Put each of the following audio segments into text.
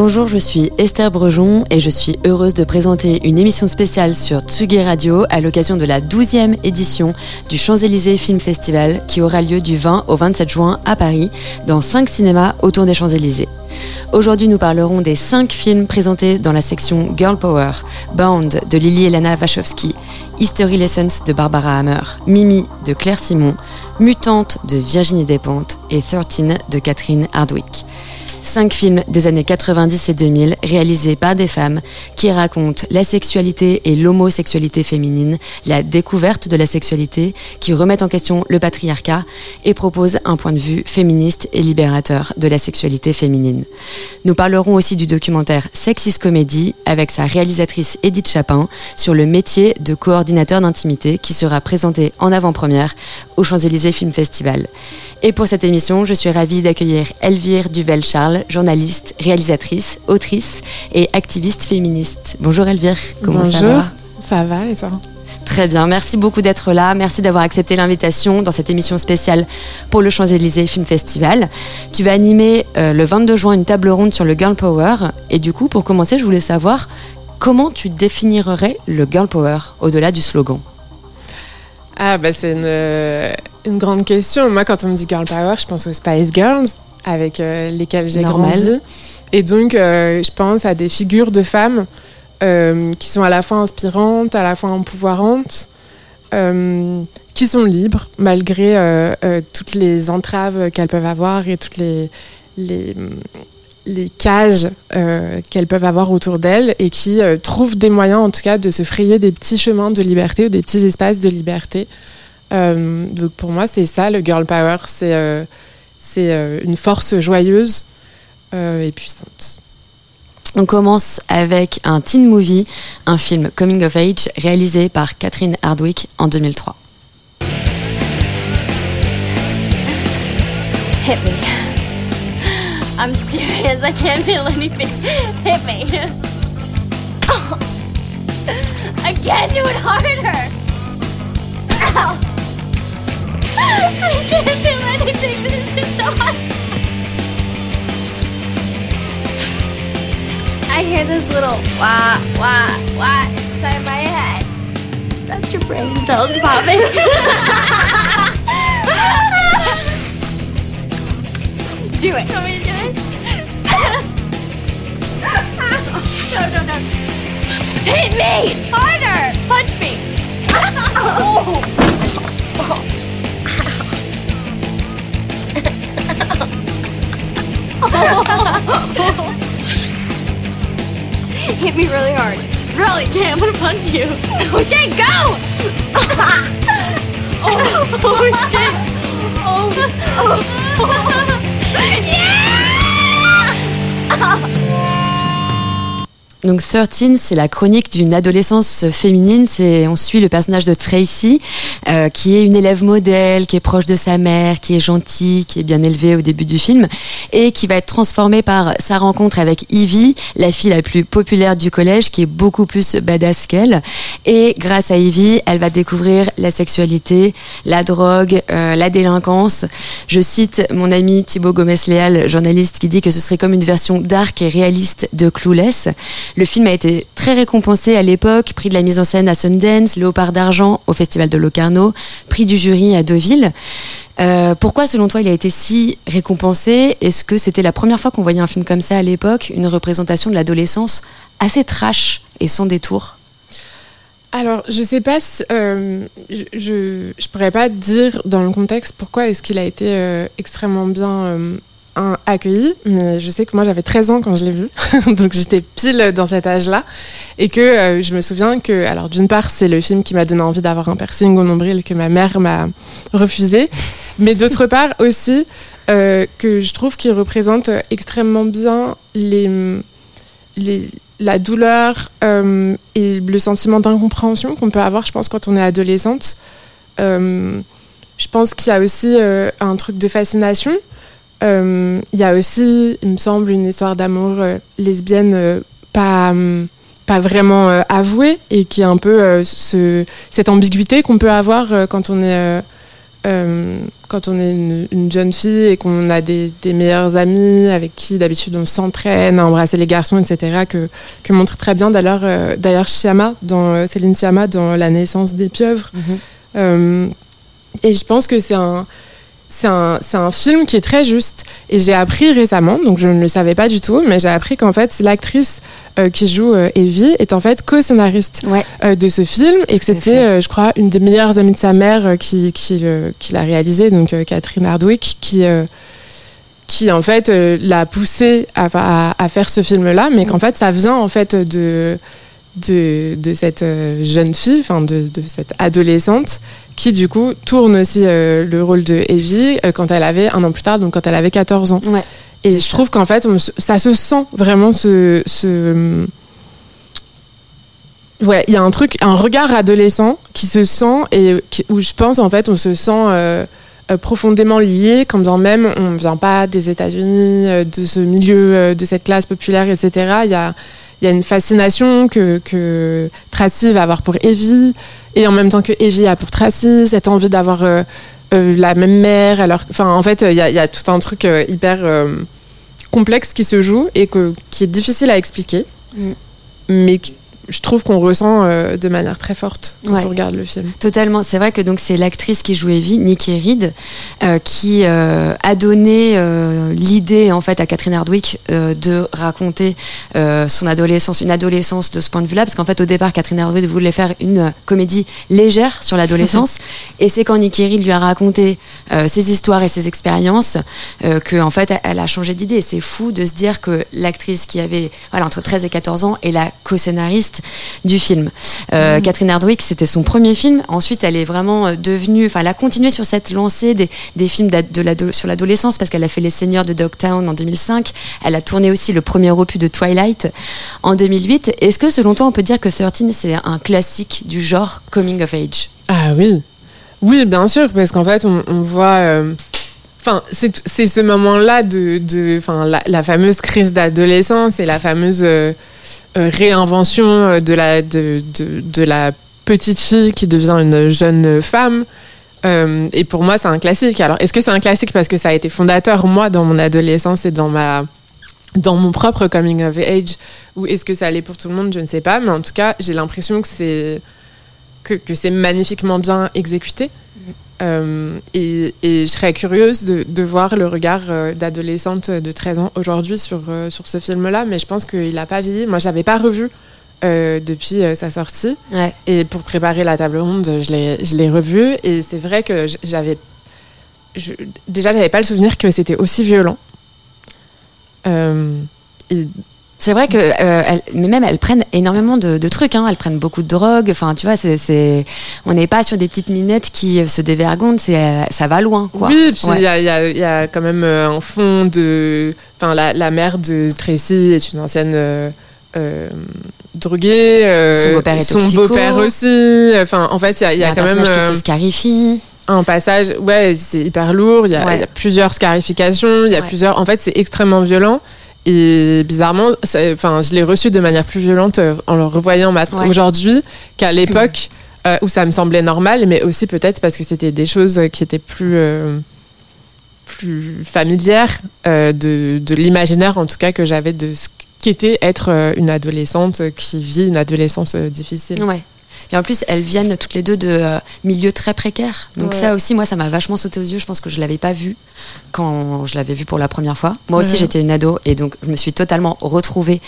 Bonjour, je suis Esther Brejon et je suis heureuse de présenter une émission spéciale sur Tsugi Radio à l'occasion de la 12e édition du Champs-Élysées Film Festival qui aura lieu du 20 au 27 juin à Paris dans 5 cinémas autour des Champs-Élysées. Aujourd'hui, nous parlerons des 5 films présentés dans la section Girl Power, Bound de Lily Elana Wachowski, History Lessons de Barbara Hammer, Mimi de Claire Simon, Mutante de Virginie Despentes et 13 de Catherine Hardwick. Cinq films des années 90 et 2000 réalisés par des femmes qui racontent la sexualité et l'homosexualité féminine, la découverte de la sexualité, qui remettent en question le patriarcat et proposent un point de vue féministe et libérateur de la sexualité féminine. Nous parlerons aussi du documentaire Sexist Comedy avec sa réalisatrice Edith Chapin sur le métier de coordinateur d'intimité qui sera présenté en avant-première au Champs-Élysées Film Festival. Et pour cette émission, je suis ravie d'accueillir Elvire Duvel-Charles, journaliste, réalisatrice, autrice et activiste féministe. Bonjour Elvire, comment Bonjour, ça va? Ça va et toi? Très bien, merci beaucoup d'être là, merci d'avoir accepté l'invitation dans cette émission spéciale pour le Champs-Élysées Film Festival. Tu vas animer euh, le 22 juin une table ronde sur le Girl Power. Et du coup, pour commencer, je voulais savoir comment tu définirais le Girl Power au-delà du slogan? Ah bah c'est une, une grande question. Moi quand on me dit Girl Power, je pense aux Spice Girls avec euh, lesquelles j'ai grandi. Et donc euh, je pense à des figures de femmes euh, qui sont à la fois inspirantes, à la fois empouvoirantes, qui sont libres malgré toutes les entraves qu'elles peuvent avoir et toutes les, les, les cages euh, qu'elles peuvent avoir autour d'elles et qui euh, trouvent des moyens en tout cas de se frayer des petits chemins de liberté ou des petits espaces de liberté. Euh, donc pour moi c'est ça le girl power, c'est c'est euh, une force joyeuse euh, et puissante. On commence avec un teen movie, un film coming of age réalisé par Catherine Hardwick en 2003. Hit me. I'm serious. I can't feel anything. Hit me. I can't do it harder. Ow. I can't feel anything. This is so hot. I hear this little wah wah wah inside my head. That's your brain cells popping. Do it. Want me to do it? no, no, no. Hit me! Harder! Punch me! Oh. Hit me really hard. Really? Okay, I'm gonna punch you. Okay, go! oh, oh shit! Oh, oh. Donc 13, c'est la chronique d'une adolescence féminine. C'est on suit le personnage de Tracy, euh, qui est une élève modèle, qui est proche de sa mère, qui est gentille, qui est bien élevée au début du film, et qui va être transformée par sa rencontre avec Evie, la fille la plus populaire du collège, qui est beaucoup plus badass qu'elle. Et grâce à Evie, elle va découvrir la sexualité, la drogue, euh, la délinquance. Je cite mon ami Thibaut Gomez-Léal, journaliste, qui dit que ce serait comme une version dark et réaliste de Clueless. Le film a été très récompensé à l'époque, prix de la mise en scène à Sundance, Léopard d'argent au Festival de Locarno, prix du jury à Deauville. Euh, pourquoi, selon toi, il a été si récompensé? Est-ce que c'était la première fois qu'on voyait un film comme ça à l'époque, une représentation de l'adolescence assez trash et sans détour? Alors, je sais pas euh, je, je pourrais pas dire dans le contexte pourquoi est-ce qu'il a été euh, extrêmement bien un- accueilli, mais je sais que moi j'avais 13 ans quand je l'ai vu, donc j'étais pile dans cet âge-là. Et que euh, je me souviens que, alors d'une part, c'est le film qui m'a donné envie d'avoir un piercing au nombril que ma mère m'a refusé, mais d'autre part aussi euh, que je trouve qu'il représente extrêmement bien les. les la douleur euh, et le sentiment d'incompréhension qu'on peut avoir, je pense, quand on est adolescente. Je pense qu'il y a aussi un truc de fascination. Euh, Il y a aussi, il me semble, une histoire d'amour euh, lesbienne euh, pas, hum, pas vraiment euh, avouée et qui est un peu euh, ce, cette ambiguïté qu'on peut avoir euh, quand on est euh, quand on est une, jeune fille et qu'on a des, des, meilleurs amis avec qui d'habitude on s'entraîne à embrasser les garçons, etc., que, que montre très bien d'ailleurs, d'ailleurs Chiama, dans, euh, Céline Chiama dans La naissance des pieuvres. Mhm. et je pense que c'est un, c'est un, un, film qui est très juste. Et j'ai appris récemment, donc je ne le savais pas du tout, mais j'ai appris qu'en fait, l'actrice euh, qui joue euh, Evie est en fait co-scénariste euh, de ce film. Et que c'était, je crois, une des meilleures amies de sa mère qui, qui, qui l'a réalisé, donc Catherine Hardwick, qui, qui en fait l'a poussée à, à, faire ce film-là, mais qu'en fait, ça vient en fait de de, de cette jeune fille, enfin de, de, cette adolescente, qui du coup tourne aussi euh, le rôle de Evie euh, quand elle avait un an plus tard, donc quand elle avait 14 ans. Ouais, et je trouve qu'en fait, ça se sent vraiment ce. ce ouais, il y a un truc, un regard adolescent qui se sent et où je pense en fait on se sent profondément lié quand bien même on ne vient pas des États-Unis, de ce milieu, de cette classe populaire, etc. Il y a il y a une fascination que, que Tracy va avoir pour Evie, et en même temps que Evie a pour Tracy, cette envie d'avoir euh, euh, la même mère. Alors, enfin, en fait, il y, a, y a tout un truc euh, hyper complexe qui se joue et que, qui est difficile à expliquer, mm. mais je trouve qu'on ressent euh, de manière très forte quand on regarde le film. Totalement. C'est vrai que donc c'est l'actrice qui joue Evie, Nikki Reed, euh, qui euh, a donné l'idée en fait à Catherine Hardwick de raconter son adolescence, une adolescence de ce point de vue-là, parce qu'en fait au départ Catherine Hardwick voulait faire une comédie légère sur l'adolescence, et c'est quand Nikki Reed lui a raconté ses histoires et ses expériences que en fait elle a changé d'idée. C'est fou de se dire que l'actrice qui avait voilà entre 13 et 14 ans est la co-scénariste du film. Euh, mm. Catherine Hardwick, c'était son premier film. Ensuite, elle est vraiment euh, devenue, enfin, elle a continué sur cette lancée des, films de sur l'adolescence parce qu'elle a fait Les Seigneurs de Dogtown en 2005. Elle a tourné aussi le premier opus de Twilight en 2008. Est-ce que, selon toi, on peut dire que 13 c'est un classique du genre coming of age? Ah oui, oui, bien sûr, parce qu'en fait, on, voit. Euh, enfin, c'est ce moment-là de, de la, la, fameuse crise d'adolescence et la fameuse euh, réinvention euh, de la, de, de, la petite fille qui devient une jeune femme. Euh, et pour moi, c'est un classique. Alors, est-ce que c'est un classique parce que ça a été fondateur, moi, dans mon adolescence et dans, ma, dans mon propre coming of age? Ou est-ce que ça allait pour tout le monde? Je ne sais pas. Mais en tout cas, j'ai l'impression que c'est, que, que c'est magnifiquement bien exécuté. Euh, et, je serais curieuse de, voir le regard euh, d'adolescente de 13 ans aujourd'hui sur, euh, sur ce film-là, mais je pense qu'il n'a pas vieilli. Moi, je n'avais pas revu depuis sa sortie. Et pour préparer la table ronde, je l'ai revu. Et c'est vrai que j'avais. Déjà, j'avais pas le souvenir que c'était aussi violent. et c'est vrai que, euh, mais même elles prennent énormément de, trucs. Hein. Elles prennent beaucoup de drogue. Enfin, tu vois, c'est, on n'est pas sur des petites minettes qui se dévergondent. C'est, euh, ça va loin. Quoi. Oui, puis il y, a, y, a, quand même euh, un fond de, enfin, la, la, mère de Tracy est une ancienne. Euh, droguée, son beau-père est son beau-père aussi. Enfin, en fait, il y a, y a, quand même qui se scarifie un passage, ouais, c'est hyper lourd. Il y, a plusieurs scarifications. Il y a plusieurs. En fait, c'est extrêmement violent. Et bizarrement, enfin, je l'ai reçu de manière plus violente euh, en le revoyant aujourd'hui qu'à l'époque euh, où ça me semblait normal, mais aussi peut-être parce que c'était des choses qui étaient plus, euh, plus familières de, de l'imaginaire, en tout cas, que j'avais de ce qu'était être une adolescente qui vit une adolescence difficile. Ouais. Et en plus, elles viennent toutes les deux de euh, milieux très précaires. Donc ça aussi, moi, ça m'a vachement sauté aux yeux. Je pense que je l'avais pas vu quand je l'avais vu pour la première fois. Moi aussi, j'étais une ado et donc je me suis totalement retrouvée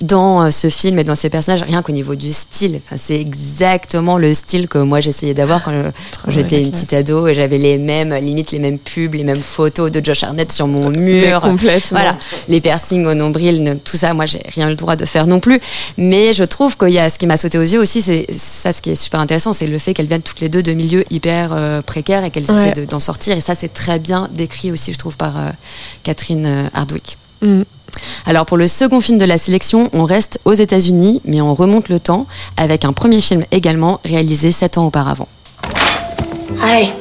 dans euh, ce film et dans ces personnages, rien qu'au niveau du style. Enfin, c'est exactement le style que moi j'essayais d'avoir quand, j'étais une petite ado et j'avais les mêmes, limite les mêmes pubs, les mêmes photos de Josh Arnett sur mon mur. Voilà, les piercings au nombril, tout ça, moi j'ai rien le droit de faire non plus. Mais je trouve qu'il y a ce qui m'a sauté aux yeux aussi, c'est ça ce qui est super intéressant, c'est le fait qu'elles viennent toutes les deux de milieux hyper euh, précaires et qu'elles essaient d'en sortir. Et ça, c'est très bien décrit aussi, je trouve, par euh, Catherine euh, Hardwick. Mm. Alors pour le second film de la sélection, on reste aux États-Unis, mais on remonte le temps avec un premier film également réalisé sept ans auparavant. Hi,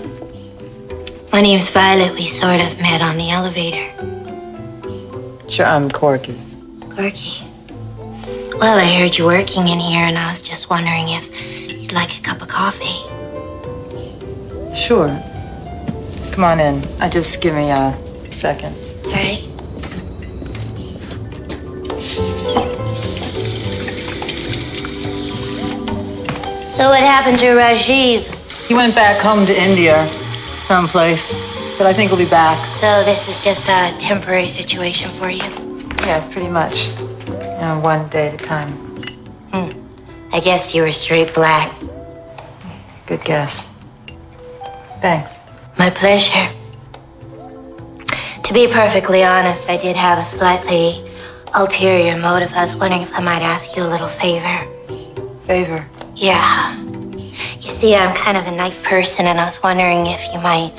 my name's Violet. We sort of met on the elevator. Sure, I'm Corky. Corky. Well, I heard you working in here, and I was just wondering if like a cup of coffee. Sure. Come on in. Uh, just give me a second. All right. So what happened to Rajiv? He went back home to India, someplace, but I think he'll be back. So this is just a temporary situation for you? Yeah, pretty much. You know, one day at a time. I guessed you were straight black. Good guess. Thanks. My pleasure. To be perfectly honest, I did have a slightly ulterior motive. I was wondering if I might ask you a little favor. Favor. Yeah. You see, I'm kind of a night person, and I was wondering if you might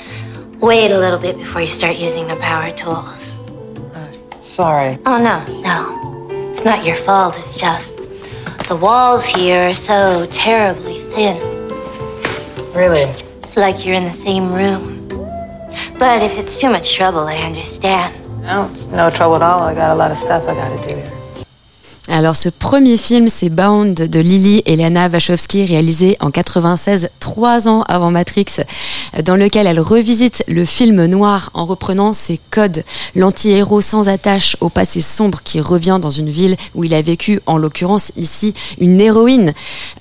wait a little bit before you start using the power tools. Uh, sorry. Oh, no, no. It's not your fault. It's just the walls here are so terribly thin. Really? It's like you're in the same room. But if it's too much trouble, I understand. No, it's no trouble at all. I got a lot of stuff I gotta do here. Alors ce premier film, c'est Bound de Lily Elena Wachowski, réalisé en 96, trois ans avant Matrix, dans lequel elle revisite le film noir en reprenant ses codes. L'anti-héros sans attache au passé sombre qui revient dans une ville où il a vécu, en l'occurrence ici, une héroïne.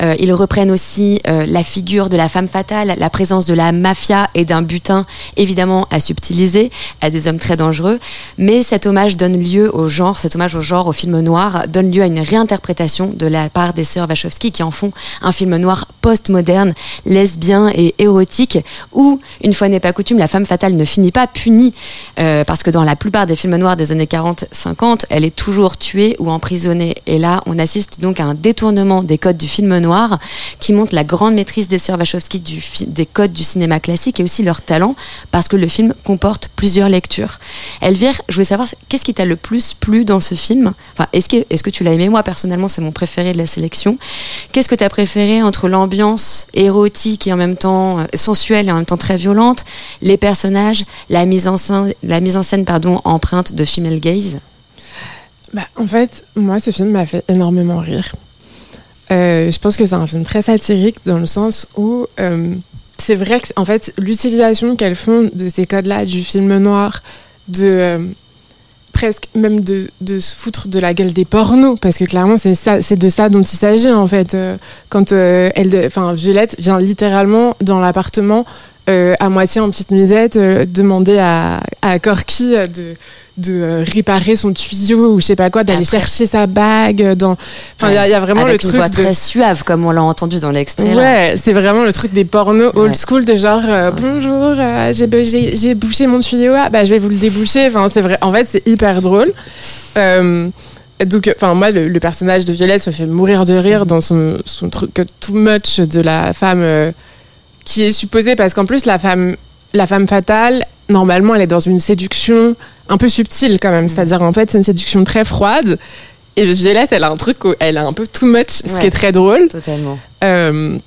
Euh, ils reprennent aussi euh, la figure de la femme fatale, la présence de la mafia et d'un butin évidemment à subtiliser, à des hommes très dangereux. Mais cet hommage donne lieu au genre, cet hommage au genre, au film noir, donne lieu à une réinterprétation de la part des sœurs Wachowski qui en font un film noir post-moderne, lesbien et érotique, où, une fois n'est pas coutume, la femme fatale ne finit pas punie, euh, parce que dans la plupart des films noirs des années 40-50, elle est toujours tuée ou emprisonnée. Et là, on assiste donc à un détournement des codes du film noir qui montre la grande maîtrise des sœurs Wachowski des codes du cinéma classique et aussi leur talent, parce que le film comporte plusieurs lectures. Elvire, je voulais savoir, qu'est-ce qui t'a le plus plu dans ce film? Enfin, est-ce que, est-ce que tu l'as aimé Moi, personnellement, c'est mon préféré de la sélection. Qu'est-ce que tu as préféré entre l'ambiance érotique et en même temps euh, sensuelle et en même temps très violente, les personnages, la mise en scène, la mise en scène pardon, empreinte de female gaze? Bah, en fait, moi, ce film m'a fait énormément rire. Euh, je pense que c'est un film très satirique dans le sens où euh, c'est vrai que, en fait, l'utilisation qu'elles font de ces codes-là, du film noir, de presque même de, se foutre de la gueule des pornos, parce que clairement, c'est de ça dont il s'agit en fait. Euh, quand euh, elle, enfin, Violette vient littéralement dans l'appartement. euh, à moitié en petite musette, demander à, à Corky de, de euh, réparer son tuyau ou je sais pas quoi, d'aller chercher sa bague. euh, Dans... Enfin, il y a- il y, a vraiment Avec le une truc voix de... très suave, comme on l'a entendu dans l'extrait. Ouais, c'est vraiment le truc des pornos old school de genre euh, bonjour, euh, j'ai bouché mon tuyau, ah bah je vais vous le déboucher. Enfin, c'est vrai. En fait, c'est hyper drôle. Euh, donc, enfin moi, le, le personnage de Violette me fait mourir de rire dans son, son truc too much de la femme qui est supposée parce qu'en plus la femme, la femme fatale, normalement, elle est dans une séduction un peu subtile quand même. C'est-à-dire en fait, c'est une séduction très froide. Et Violette, elle a un truc où elle a un peu too much, ce qui est très drôle. Totalement. Euh,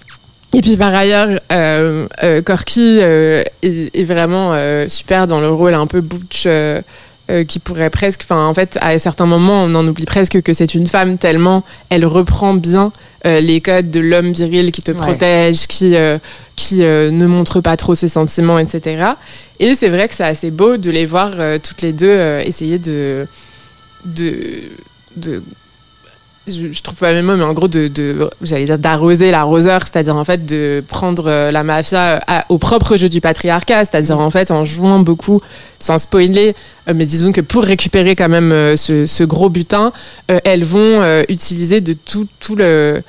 et puis par ailleurs, euh, euh, Corky euh, est, est vraiment super dans le rôle un peu butch euh, qui pourrait presque, enfin en fait à certains moments on en oublie presque que c'est une femme tellement elle reprend bien euh, les codes de l'homme viril qui te Ouais. protège, qui euh, qui ne montre pas trop ses sentiments, etc. Et c'est vrai que c'est assez beau de les voir toutes les deux essayer de de de je, je trouve pas mes mots, mais en gros, de, j'allais dire d'arroser l'arroseur, c'est-à-dire en fait de prendre euh, la mafia à- au propre jeu du patriarcat, c'est-à-dire en fait en jouant beaucoup, sans spoiler, euh, mais disons que pour récupérer quand même euh, ce, gros butin, euh, elles vont euh, utiliser de tout, le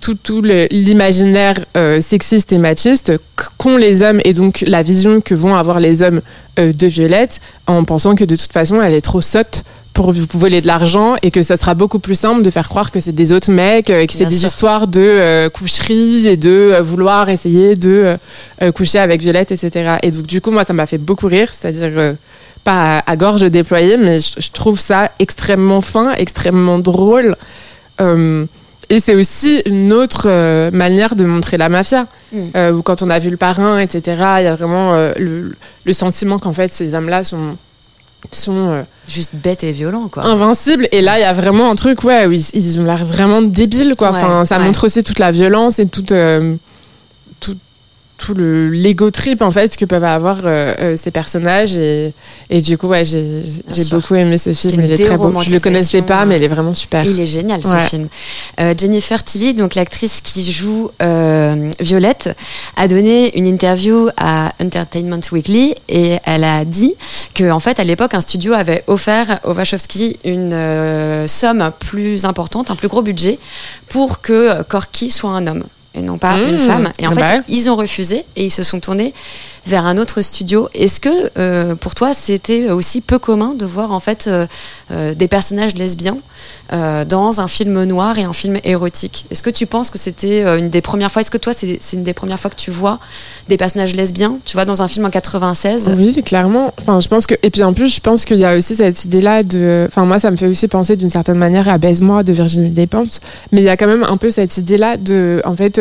tout, tout l'imaginaire euh, sexiste et machiste qu'ont les hommes et donc la vision que vont avoir les hommes euh, de Violette en pensant que de toute façon elle est trop sotte pour vous voler de l'argent et que ça sera beaucoup plus simple de faire croire que c'est des autres mecs, euh, que c'est des sûr. histoires de euh, coucherie et de euh, vouloir essayer de euh, coucher avec Violette, etc. Et donc du coup moi ça m'a fait beaucoup rire, c'est-à-dire euh, pas à, à gorge déployée, mais je, je trouve ça extrêmement fin, extrêmement drôle. Et c'est aussi une autre euh, manière de montrer la mafia. Mm. Euh, où quand on a vu le parrain, etc., il y a vraiment euh, le, le sentiment qu'en fait ces hommes-là sont, sont euh, Juste bête et violent, quoi. invincibles. Et là, il y a vraiment un truc, ouais, où ils, ils ont l'air vraiment débiles, quoi. Ouais, enfin, ça ouais. montre aussi toute la violence et toute, euh, tout- le l'ego trip en fait que peuvent avoir euh, euh, ces personnages et, et du coup ouais j'ai sûr. beaucoup aimé ce film une il est très beau je le connaissais pas mais il est vraiment super Il est génial ce Ouais. film. Euh, Jennifer Tilly, donc l'actrice qui joue euh, Violette, a donné une interview à Entertainment Weekly et elle a dit que en fait à l'époque un studio avait offert aux Wachowski une euh, somme plus importante, un plus gros budget pour que Corky soit un homme et non pas Mmh. une femme. Et en Ah fait, bah. ils ont refusé et ils se sont tournés vers un autre studio. Est-ce que euh, pour toi c'était aussi peu commun de voir en fait euh, euh, des personnages lesbiens dans un film noir et un film érotique? Est-ce que tu penses que c'était une des premières fois? Est-ce que toi c'est une des premières fois que tu vois des personnages lesbiens Tu vois dans un film en 96 Oui, clairement. Enfin, je pense que et puis en plus, je pense qu'il y a aussi cette idée-là de. Enfin, moi, ça me fait aussi penser d'une certaine manière à Baise-moi de Virginie Despentes, mais il y a quand même un peu cette idée-là de, en fait.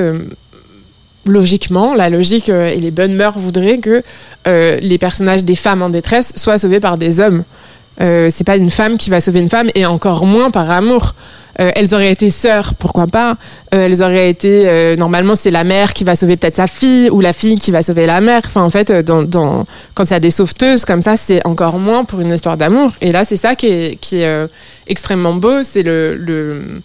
Logiquement, la logique euh, et les bonnes mœurs voudraient que euh, les personnages des femmes en détresse soient sauvés par des hommes. Euh, c'est pas une femme qui va sauver une femme et encore moins par amour. Euh, elles auraient été sœurs, pourquoi pas Elles auraient été normalement c'est la mère qui va sauver peut-être sa fille ou la fille qui va sauver la mère. Enfin en fait quand il y a des sauveteuses comme ça c'est encore moins pour une histoire d'amour. Et là c'est ça qui est extrêmement beau, c'est le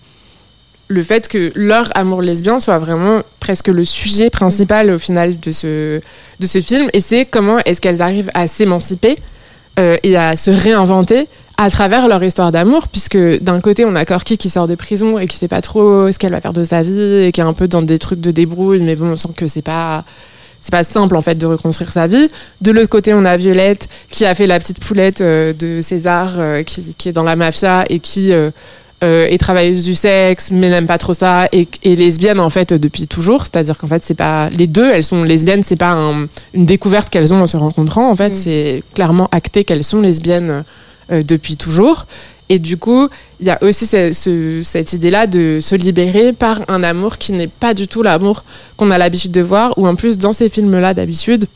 le fait que leur amour lesbien soit vraiment presque le sujet principal au final de ce, de ce film. Et c'est comment est-ce qu'elles arrivent à s'émanciper euh, et à se réinventer à travers leur histoire d'amour, puisque d'un côté on a Corky qui sort de prison et qui sait pas trop ce qu'elle va faire de sa vie et qui est un peu dans des trucs de débrouille, mais bon on sent que c'est pas c'est pas simple en fait de reconstruire sa vie. De l'autre côté, on a Violette qui a fait la petite poulette euh, de César, euh, qui, qui est dans la mafia et qui euh, est travailleuse du sexe, mais n'aime pas trop ça, et, et lesbienne en fait depuis toujours. C'est-à-dire qu'en fait, c'est pas les deux, elles sont lesbiennes. C'est pas un- une découverte qu'elles ont en se rencontrant. En fait, Mm. c'est clairement acté qu'elles sont lesbiennes euh, depuis toujours. Et du coup, il y a aussi ce- ce- cette idée-là de se libérer par un amour qui n'est pas du tout l'amour qu'on a l'habitude de voir, ou en plus dans ces films-là d'habitude,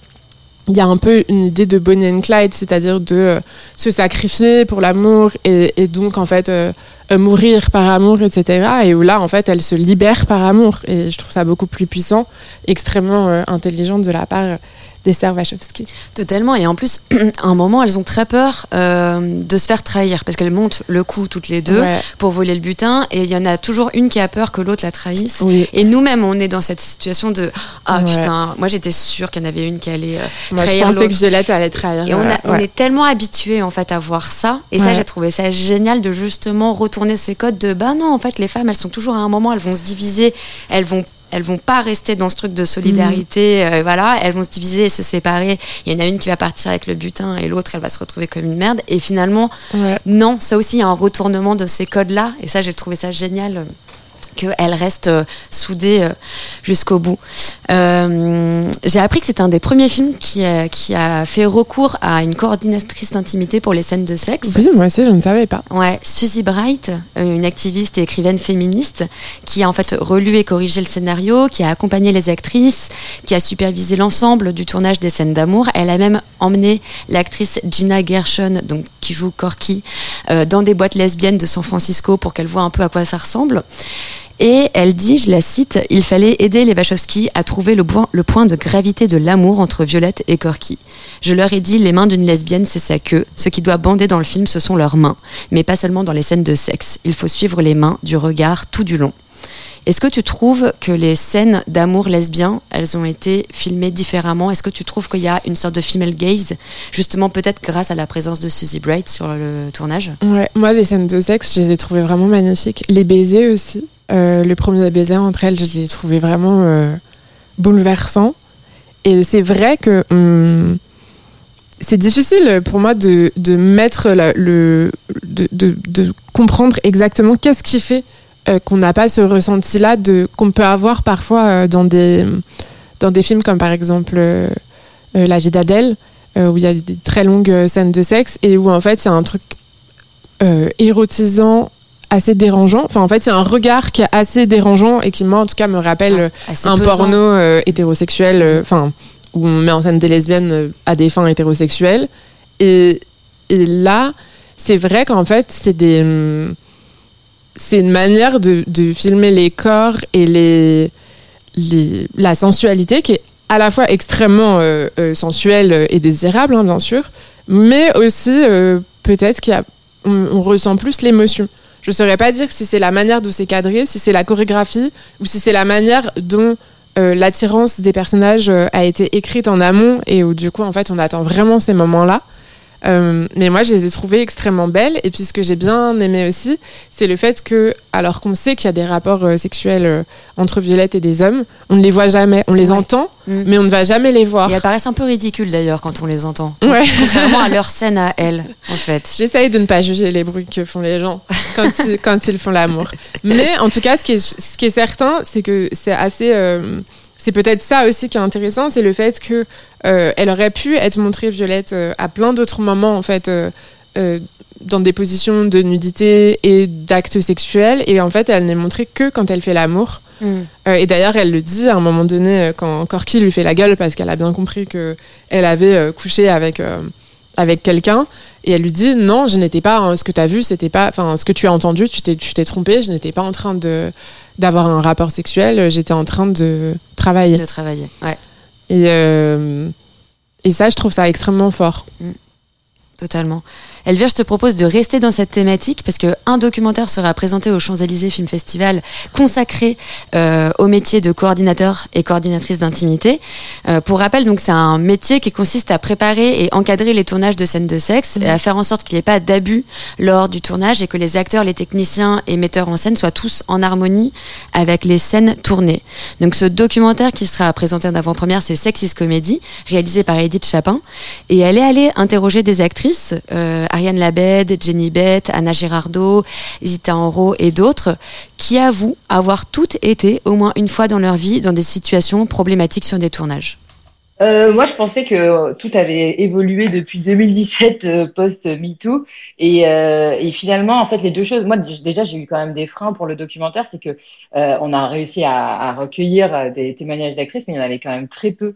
il y a un peu une idée de Bonnie and Clyde, c'est-à-dire de euh, se sacrifier pour l'amour et, donc en fait euh, euh, mourir par amour, etc. Et où là, en fait, elle se libère par amour. Et je trouve ça beaucoup plus puissant, extrêmement euh, intelligent de la part d'Esther Wachowski. Totalement. Et en plus, à un moment, elles ont très peur euh, de se faire trahir parce qu'elles montent le coup toutes les deux Ouais. pour voler le butin. Et il y en a toujours une qui a peur que l'autre la trahisse. Oui. Et nous-mêmes, on est dans cette situation de ah Ouais. putain, moi j'étais sûre qu'il y en avait une qui allait euh, je trahir pensais que l'autre. Violette allait trahir. Et on, a- on est tellement habitué en fait à voir ça. Et ça, j'ai trouvé ça génial de justement retourner ces codes de bah non, en fait, les femmes, elles sont toujours à un moment, elles vont se diviser, elles vont elles vont pas rester dans ce truc de solidarité, Mhm. euh, voilà, elles vont se diviser et se séparer. Il y en a une qui va partir avec le butin et l'autre, elle va se retrouver comme une merde. Et finalement, Ouais. non, ça aussi, il y a un retournement de ces codes-là. Et ça, j'ai trouvé ça génial. Qu'elles restent euh, soudées euh, jusqu'au bout. Euh, J'ai appris que c'était un des premiers films qui a, qui a fait recours à une coordinatrice d'intimité pour les scènes de sexe. Oui, moi aussi, je ne savais pas. Ouais, Suzy Bright, une activiste et écrivaine féministe, qui a en fait relu et corrigé le scénario, qui a accompagné les actrices, qui a supervisé l'ensemble du tournage des scènes d'amour. Elle a même emmené l'actrice Gina Gershon, donc qui joue Corky, dans des boîtes lesbiennes de San Francisco pour qu'elle voit un peu à quoi ça ressemble. Et elle dit, je la cite, il fallait aider les Wachowski à trouver le point, le point de gravité de l'amour entre Violette et Corky. Je leur ai dit, les mains d'une lesbienne, c'est sa queue. Ce qui doit bander dans le film, ce sont leurs mains. Mais pas seulement dans les scènes de sexe. Il faut suivre les mains du regard tout du long. Est-ce que tu trouves que les scènes d'amour lesbien, elles ont été filmées différemment? Est-ce que tu trouves qu'il y a une sorte de female gaze, justement peut-être grâce à la présence de Suzy Bright sur le tournage? Ouais, moi, les scènes de sexe, je les ai trouvées vraiment magnifiques. Les baisers aussi. Euh, le premier baiser entre elles, je les ai trouvés vraiment euh, bouleversants. Et c'est vrai que hum, c'est difficile pour moi de, de mettre le. De- de comprendre exactement qu'est-ce qui fait euh, qu'on n'a pas ce ressenti-là de- qu'on peut avoir parfois euh, dans, des, dans des films comme par exemple euh, La vie d'Adèle, où il y a des très longues scènes de sexe et où en fait il y a un truc érotisant assez dérangeant. Enfin, en fait, il y a un regard qui est assez dérangeant et qui, moi, en tout cas, me rappelle Assez un pesant. porno hétérosexuel, enfin, où on met en scène des lesbiennes à des fins hétérosexuelles. Et, et là, c'est vrai qu'en fait, c'est des. C'est une manière de, filmer les corps et les, la sensualité qui est à la fois extrêmement euh, euh, sensuel et désirable, hein, bien sûr, mais aussi euh, peut-être qu'on on ressent plus l'émotion. Je ne saurais pas dire si c'est la manière dont c'est cadré, si c'est la chorégraphie ou si c'est la manière dont l'attirance des personnages a été écrite en amont et où du coup en fait on attend vraiment ces moments-là. Euh, mais moi, je les ai trouvées extrêmement belles. Et puis, ce que j'ai bien aimé aussi, c'est le fait que, alors qu'on sait qu'il y a des rapports euh, sexuels euh, entre Violette et des hommes, on ne les voit jamais. On les entend, mm. mais on ne va jamais les voir. Et elles paraissent un peu ridicules d'ailleurs quand on les entend. Ouais. Contrairement à leur scène à elles, en fait. J'essaye de ne pas juger les bruits que font les gens quand ils, quand ils font l'amour. Mais en tout cas, ce qui est, ce qui est certain, c'est que c'est assez c'est peut-être ça aussi qui est intéressant, c'est le fait que euh, elle aurait pu être montrée Violette euh, à plein d'autres moments en fait. Euh, dans des positions de nudité et d'actes sexuels et en fait elle n'est montrée que quand elle fait l'amour mm. et d'ailleurs elle le dit à un moment donné quand Corky lui fait la gueule parce qu'elle a bien compris que elle avait couché avec avec quelqu'un et elle lui dit non je n'étais pas hein, ce que tu as vu c'était pas enfin ce que tu as entendu tu t'es tu t'es trompé je n'étais pas en train de d'avoir un rapport sexuel j'étais en train de travailler. De travailler ouais. Et euh, et ça je trouve ça extrêmement fort. Mm. totalement Elvire, je te propose de rester dans cette thématique parce qu'un documentaire sera présenté au Champs-Élysées Film Festival consacré euh, au métier de coordinateur et coordinatrice d'intimité. Euh, pour rappel, donc c'est un métier qui consiste à préparer et encadrer les tournages de scènes de sexe et à faire en sorte qu'il n'y ait pas d'abus lors du tournage et que les acteurs, les techniciens et metteurs en scène soient tous en harmonie avec les scènes tournées. Donc ce documentaire qui sera présenté en avant-première, c'est Sexist Comedy, réalisé par Edith Chapin. Et elle est allée interroger des actrices. Euh, Ariane Labed, Jenny Bett, Anna Girardot, Zita Enro et d'autres, qui avouent avoir toutes été, au moins une fois dans leur vie, dans des situations problématiques sur des tournages. Euh, moi, je pensais que tout avait évolué depuis 2017 euh, post MeToo et, euh, finalement, en fait, les deux choses. Moi, déjà, j'ai eu quand même des freins pour le documentaire, c'est que euh, on a réussi à, à recueillir des témoignages d'actrices, mais il y en avait quand même très peu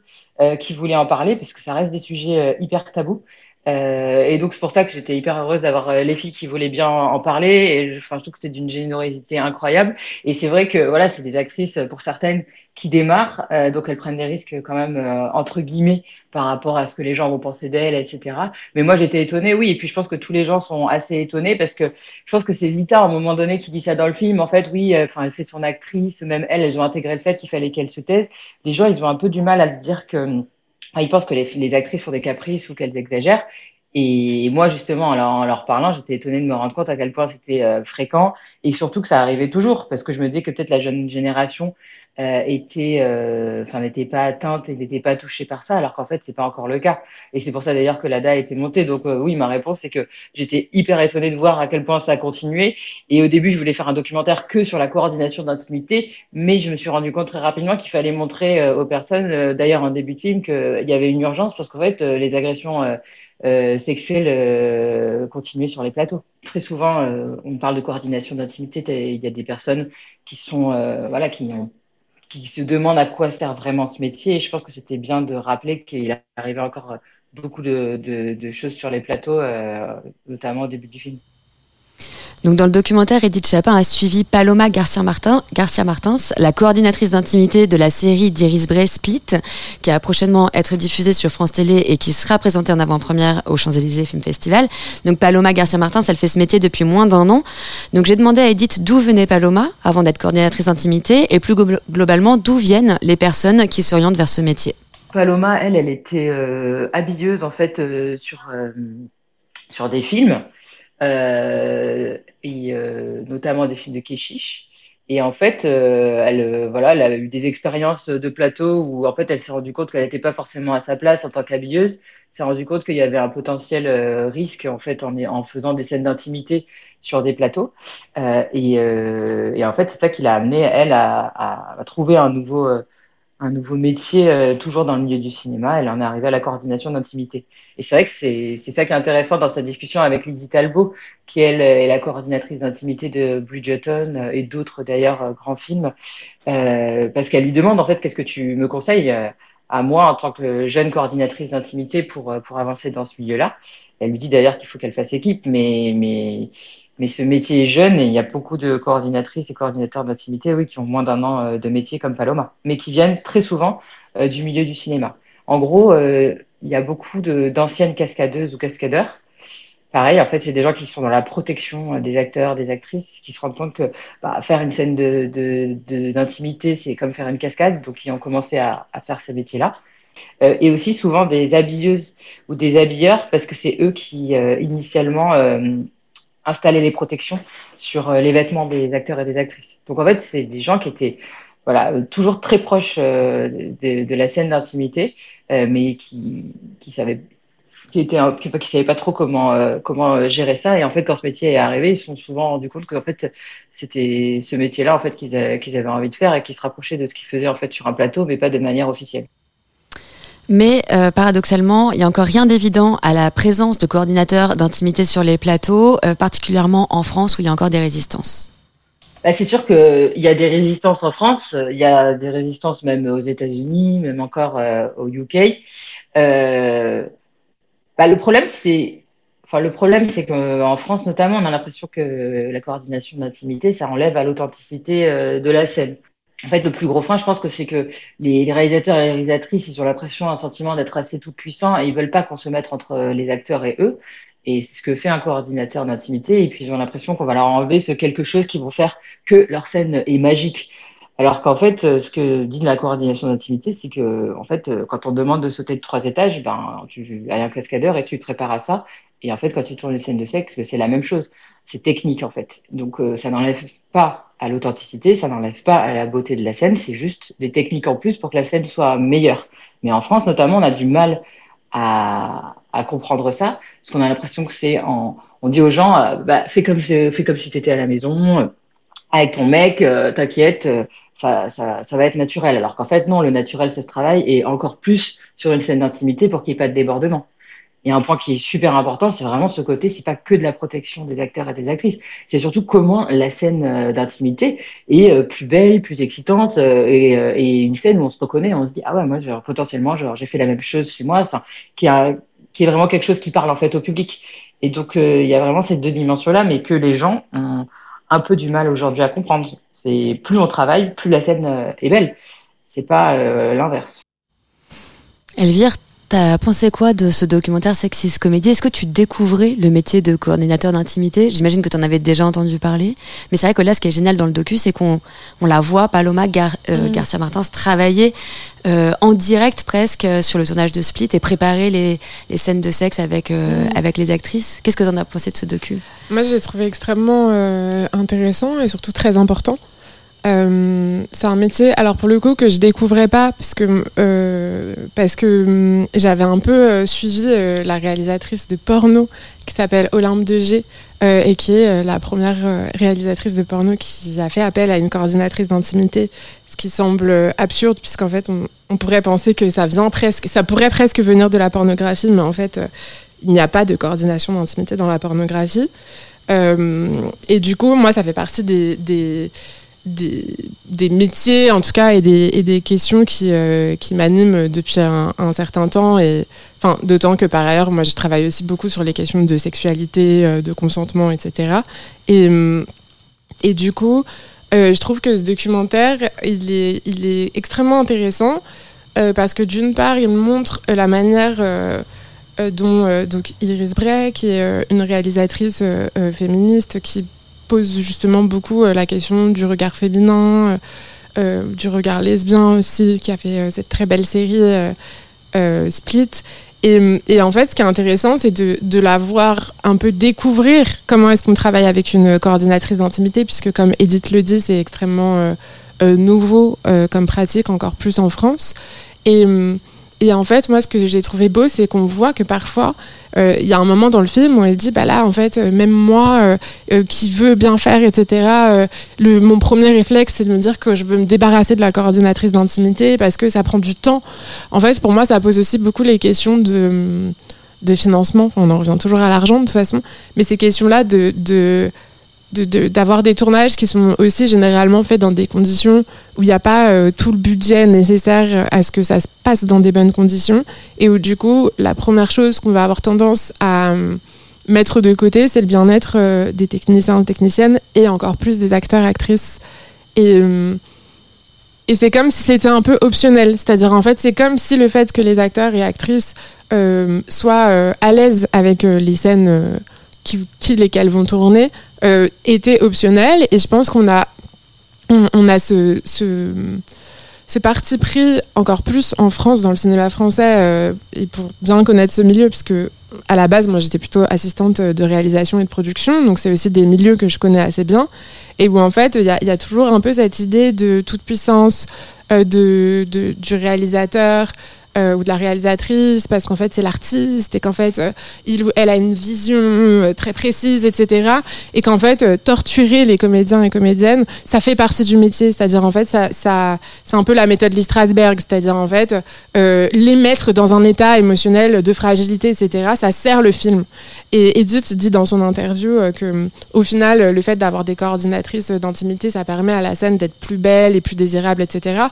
qui voulaient en parler parce que ça reste des sujets hyper tabous. Euh, et donc c'est pour ça que j'étais hyper heureuse d'avoir euh, les filles qui voulaient bien en parler. Et je, enfin, je trouve que c'est d'une générosité incroyable. Et c'est vrai que voilà, c'est des actrices pour certaines qui démarrent, euh, donc elles prennent des risques quand même euh, entre guillemets par rapport à ce que les gens vont penser d'elles, etc. Mais moi j'étais étonnée, oui. Et puis je pense que tous les gens sont assez étonnés parce que je pense que c'est Zita à un moment donné qui dit ça dans le film. En fait, oui, enfin elle fait son actrice, même elles, elles ont intégré le fait qu'il fallait qu'elle se taise. Les gens ils ont un peu du mal à se dire que ils pensent que les, actrices font des caprices ou qu'elles exagèrent. Et moi, justement, en leur, en leur parlant, j'étais étonnée de me rendre compte à quel point c'était euh, fréquent et surtout que ça arrivait toujours parce que je me dis que peut-être la jeune génération euh, était, euh, enfin, n'était pas atteinte et n'était pas touchée par ça, alors qu'en fait, c'est pas encore le cas. Et c'est pour ça d'ailleurs que l'ADA a été montée. Donc oui, ma réponse c'est que j'étais hyper étonnée de voir à quel point ça a continué. Et au début, je voulais faire un documentaire que sur la coordination d'intimité, mais je me suis rendu compte très rapidement qu'il fallait montrer aux personnes, d'ailleurs en début de film, qu'il y avait une urgence parce qu'en fait, les agressions euh, sexuelles euh, continuer sur les plateaux. Très souvent, euh, on parle de coordination d'intimité. Il y a des personnes qui sont, euh, voilà, qui, ont, qui se demandent à quoi sert vraiment ce métier. Et je pense que c'était bien de rappeler qu'il arrivait encore beaucoup de, de, de, choses sur les plateaux, notamment au début du film. Donc dans le documentaire, Edith Chapin a suivi Paloma Garcia, Martin, Garcia Martins, la coordinatrice d'intimité de la série d'Iris Bray Split, qui va prochainement être diffusée sur France Télé et qui sera présentée en avant-première au Champs-Élysées Film Festival. Donc Paloma Garcia Martins, elle fait ce métier depuis moins d'un an. Donc j'ai demandé à Edith d'où venait Paloma avant d'être coordinatrice d'intimité et plus globalement d'où viennent les personnes qui s'orientent vers ce métier. Paloma, elle, elle était euh, habilleuse en fait euh, sur, euh, sur des films. Euh, et euh, notamment des films de Keshish. Et en fait, euh, elle, voilà, elle a eu des expériences de plateau où en fait, elle s'est rendue compte qu'elle n'était pas forcément à sa place en tant qu'habilleuse. S'est rendue compte qu'il y avait un potentiel risque en fait en, faisant des scènes d'intimité sur des plateaux. Et, en fait, c'est ça qui l'a amené elle à, à, à, trouver un nouveau un nouveau métier euh, toujours dans le milieu du cinéma. Elle en est arrivée à la coordination d'intimité. Et c'est vrai que c'est ça qui est intéressant dans sa discussion avec Lizzie Talbot, qui elle est la coordinatrice d'intimité de Bridgerton euh, et d'autres d'ailleurs euh, grands films, euh, parce qu'elle lui demande en fait qu'est-ce que tu me conseilles à moi en tant que jeune coordinatrice d'intimité pour pour avancer dans ce milieu-là? Elle lui dit d'ailleurs qu'il faut qu'elle fasse équipe, mais mais mais ce métier est jeune et il y a beaucoup de coordinatrices et coordinateurs d'intimité, oui, qui ont moins d'un an euh, de métier comme Paloma, mais qui viennent très souvent du milieu du cinéma. En gros, il y a beaucoup d'anciennes cascadeuses ou cascadeurs Pareil, en fait, c'est des gens qui sont dans la protection des acteurs, des actrices, qui se rendent compte que bah, faire une scène d'intimité, c'est comme faire une cascade, donc ils ont commencé à, faire ce métier-là. Euh, et aussi souvent des habilleuses ou des habilleurs, parce que c'est eux qui, euh, initialement, euh, installaient les protections sur les vêtements des acteurs et des actrices. Donc en fait, c'est des gens qui étaient voilà, toujours très proches de, de, la scène d'intimité, mais qui, qui savaient qui était qui, qui savaient pas trop comment euh, comment euh, gérer ça et en fait quand ce métier est arrivé ils se sont souvent rendu compte qu'en fait c'était ce métier là en fait qu'ils qu'ils avaient envie de faire et qui se rapprochait de ce qu'ils faisaient en fait sur un plateau mais pas de manière officielle. Mais euh, paradoxalement, il n'y a encore rien d'évident à la présence de coordinateurs d'intimité sur les plateaux, particulièrement en France où il y a encore des résistances. Bah, c'est sûr qu'il y a des résistances en France, il y a des résistances même aux États-Unis, même encore au UK. Euh, bah, le problème, c'est Enfin, le problème, c'est qu'en France, notamment, on a l'impression que la coordination d'intimité, ça enlève à l'authenticité euh, de la scène. En fait, le plus gros frein, je pense que c'est que les, réalisateurs et les réalisatrices, ils ont l'impression, un sentiment d'être assez tout puissants et ils veulent pas qu'on se mette entre les acteurs et eux. Et c'est ce que fait un coordinateur d'intimité. Et puis, ils ont l'impression qu'on va leur enlever ce quelque chose qui vont faire que leur scène est magique. Alors qu'en fait, euh, ce que dit la coordination d'intimité, c'est que en fait, euh, quand on demande de sauter de trois étages, ben tu as un cascadeur et tu te prépares à ça. Et en fait, quand tu tournes une scène de sexe, c'est la même chose. C'est technique en fait. Donc euh, ça n'enlève pas à l'authenticité, ça n'enlève pas à la beauté de la scène. C'est juste des techniques en plus pour que la scène soit meilleure. Mais en France, notamment, on a du mal à, à comprendre ça parce qu'on a l'impression que c'est en on dit aux gens, bah, fais comme fais comme si tu étais à la maison avec ton mec, t'inquiète ça, ça, ça, va être naturel. Alors qu'en fait, non, le naturel, ça se travaille et encore plus sur une scène d'intimité pour qu'il n'y ait pas de débordement. Et un point qui est super important, c'est vraiment ce côté, c'est pas que de la protection des acteurs et des actrices, c'est surtout comment la scène euh, d'intimité est euh, plus belle, plus excitante euh, et, une scène où on se reconnaît, on se dit ah ouais moi potentiellement j'ai fait la même chose chez moi, ça, qui, est vraiment quelque chose qui parle en fait au public. Et donc il y a vraiment ces deux dimensions là, mais que les gens ont un peu du mal aujourd'hui à comprendre. C'est plus on travaille, plus la scène est belle. C'est pas l'inverse. Elvire, T'as pensé quoi de ce documentaire Sexist Comédie Est-ce que tu découvrais le métier de coordinateur d'intimité? J'imagine que tu en avais déjà entendu parler. Mais c'est vrai que là, ce qui est génial dans le docu, c'est qu'on on la voit, Paloma Gar euh, mm. Garcia Martins, travailler euh, en direct presque sur le tournage de Split et préparer les, les scènes de sexe avec, euh, mm. avec les actrices. Qu'est-ce que tu en as pensé de ce docu? Moi, j'ai trouvé extrêmement euh, intéressant et surtout très important. Euh, c'est un métier, alors pour le coup, que je découvrais pas parce que, euh, parce que hum, j'avais un peu euh, suivi la réalisatrice de porno qui s'appelle Olympe de G et qui est la première réalisatrice de porno qui a fait appel à une coordinatrice d'intimité, ce qui semble absurde puisqu'en fait on, on, pourrait penser que ça vient presque, ça pourrait presque venir de la pornographie, mais en fait il n'y a pas de coordination d'intimité dans la pornographie. et du coup, moi, ça fait partie des, des des, métiers en tout cas et des, questions qui, euh, qui m'animent depuis un, certain temps. Et enfin d'autant que par ailleurs moi je travaille aussi beaucoup sur les questions de sexualité euh, de consentement etc et, euh, et du coup je trouve que ce documentaire il est, il est extrêmement intéressant parce que d'une part il montre la manière dont donc Iris Bray qui est une réalisatrice féministe qui pose justement beaucoup euh, la question du regard féminin, euh, euh, du regard lesbien aussi, qui a fait cette très belle série Split. Et, en fait, ce qui est intéressant, c'est de, de, la voir un peu découvrir comment est-ce qu'on travaille avec une coordinatrice d'intimité, puisque comme Edith le dit, c'est extrêmement nouveau comme pratique, encore plus en France. Et, et en fait, moi, ce que j'ai trouvé beau, c'est qu'on voit que parfois, euh, il y a un moment dans le film où elle dit, bah là, en fait, euh, même moi, euh, qui veux bien faire, etc., mon premier réflexe, c'est de me dire que je veux me débarrasser de la coordinatrice d'intimité parce que ça prend du temps. En fait, pour moi, ça pose aussi beaucoup les questions de, de financement. On en revient toujours à l'argent, de toute façon. Mais ces questions-là de, de d'avoir des tournages qui sont aussi généralement faits dans des conditions où il n'y a pas euh, tout le budget nécessaire à ce que ça se passe dans des bonnes conditions et où du coup la première chose qu'on va avoir tendance à euh, mettre de côté c'est le bien-être euh, des techniciens et techniciennes et encore plus des acteurs actrices et Et c'est comme si c'était un peu optionnel. C'est-à-dire, en fait, c'est comme si le fait que les acteurs et actrices soient à l'aise avec les scènes qui, qui, lesquelles vont tourner euh, était optionnel. Et je pense qu'on a, on, a ce, ce, parti pris encore plus en France, dans le cinéma français, euh, et pour bien connaître ce milieu, puisque à la base, moi, j'étais plutôt assistante de réalisation et de production, donc c'est aussi des milieux que je connais assez bien, et où en fait, il y a, y a, toujours un peu cette idée de toute puissance euh, de, de, du réalisateur, euh, ou de la réalisatrice parce qu'en fait c'est l'artiste et qu'en fait euh, il elle a une vision euh, très précise etc et qu'en fait euh, torturer les comédiens et comédiennes ça fait partie du métier. C'est-à-dire en fait ça, ça c'est un peu la méthode Lee Strasberg. C'est-à-dire en fait les mettre dans un état émotionnel de fragilité etc ça sert le film. Et Edith dit dans son interview que au final le fait d'avoir des coordinatrices d'intimité ça permet à la scène d'être plus belle et plus désirable etc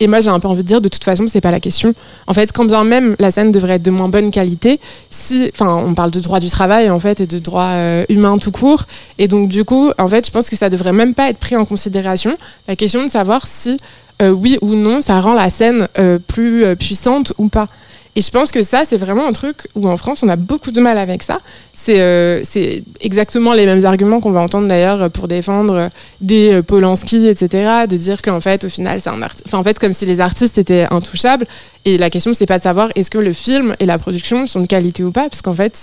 et moi j'ai un peu envie de dire de toute façon c'est pas la question en fait, quand bien même la scène devrait être de moins bonne qualité, si, enfin, on parle de droit du travail en fait et de droit euh, humain tout court, et donc du coup, en fait, je pense que ça devrait même pas être pris en considération. La question de savoir si euh, oui ou non ça rend la scène euh, plus puissante ou pas. Et je pense que ça, c'est vraiment un truc où en France, on a beaucoup de mal avec ça. C'est euh, exactement les mêmes arguments qu'on va entendre d'ailleurs pour défendre des euh, Polanski, etc. De dire qu'en fait, au final, c'est un artiste. Enfin, en fait, comme si les artistes étaient intouchables. Et la question, c'est pas de savoir est-ce que le film et la production sont de qualité ou pas, parce qu'en fait,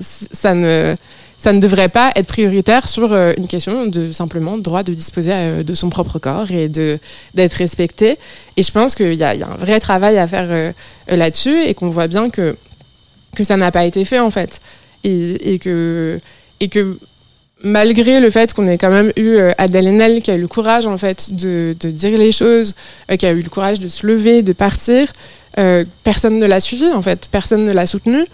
ça ne ça ne devrait pas être prioritaire sur euh, une question de simplement droit de disposer euh, de son propre corps et de d'être respecté. Et je pense qu'il y, a un vrai travail à faire euh, là-dessus et qu'on voit bien que que ça n'a pas été fait en fait et, que et que malgré le fait qu'on ait quand même eu Adèle Haenel qui a eu le courage en fait de, de dire les choses, qui a eu le courage de se lever, de partir, personne ne l'a suivi en fait, personne ne l'a soutenu.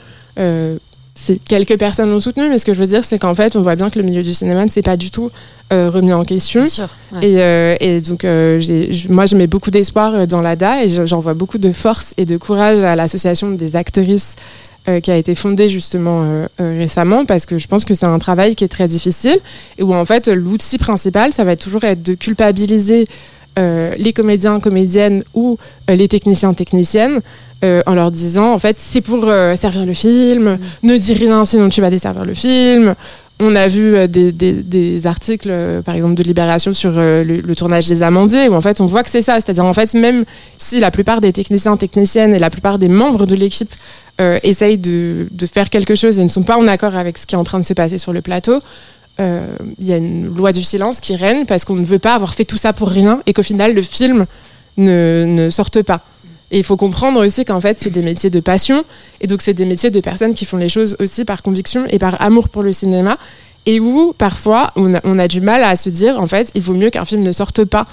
Quelques personnes l'ont soutenu, mais ce que je veux dire, c'est qu'en fait, on voit bien que le milieu du cinéma ne s'est pas du tout euh, remis en question. Sûr, ouais. et, euh, et, donc, euh, moi, je mets beaucoup d'espoir dans l'ADA et j'en vois beaucoup de force et de courage à l'association des actrices qui a été fondée justement récemment parce que je pense que c'est un travail qui est très difficile et où en fait l'outil principal ça va toujours être de culpabiliser euh, les comédiens, comédiennes ou euh, les techniciens, techniciennes, euh, en leur disant en fait c'est pour servir le film, mmh. ne dis rien sinon tu vas desservir le film. On a vu des, des, des, articles, par exemple de Libération, sur le, le, tournage des Amandiers, où en fait on voit que c'est ça, c'est-à-dire en fait même si la plupart des techniciens, techniciennes et la plupart des membres de l'équipe essayent de, de, faire quelque chose et ne sont pas en accord avec ce qui est en train de se passer sur le plateau, il euh, y a une loi du silence qui règne parce qu'on ne veut pas avoir fait tout ça pour rien et qu'au final le film ne, ne sorte pas. Et il faut comprendre aussi qu'en fait, c'est des métiers de passion. Et donc, c'est des métiers de personnes qui font les choses aussi par conviction et par amour pour le cinéma. Et où, parfois, on a, on a du mal à se dire, en fait, il vaut mieux qu'un film ne sorte pas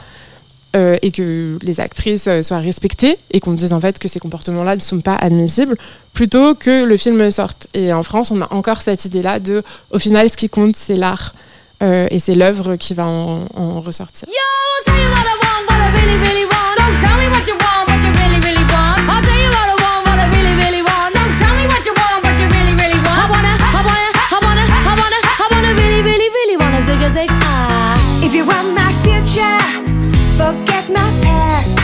euh, et que les actrices euh, soient respectées et qu'on dise en fait que ces comportements-là ne sont pas admissibles plutôt que le film sorte. Et en France, on a encore cette idée-là de, au final, ce qui compte, c'est l'art euh, et c'est l'œuvre qui va en, en ressortir. Yo, If you want my future, forget my past.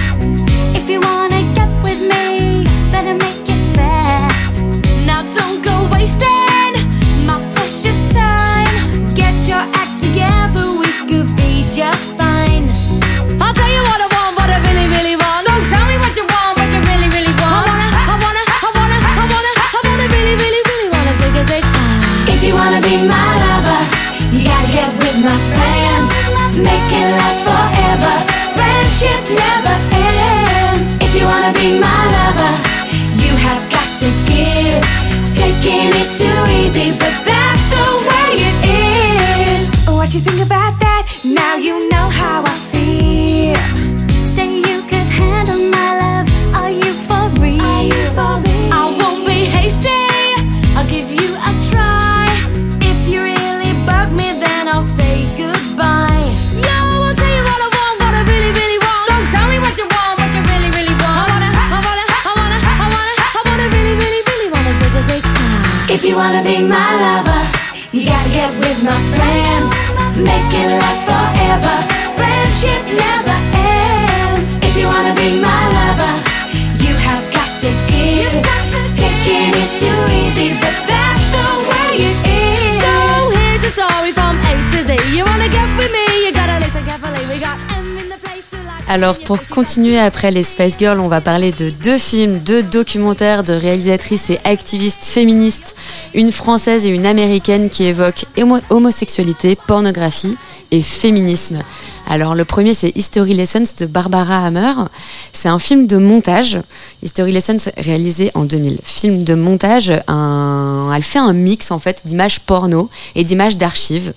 If you wanna get with me, better make it fast. Now don't go wasting my precious time. Get your act together, we could be just be my lover, you have got to give. Taking is too easy, but that's the way it is. What you think about wanna be my lover, you gotta get with my friends. Make it last forever. Friendship never ends. If you wanna be my lover. Alors pour continuer après les Spice Girls, on va parler de deux films, deux documentaires de réalisatrices et activistes féministes, une française et une américaine qui évoquent homo- homosexualité, pornographie et féminisme. Alors le premier c'est History Lessons de Barbara Hammer. C'est un film de montage. History Lessons réalisé en 2000. Film de montage, elle fait un mix en fait d'images porno et d'images d'archives,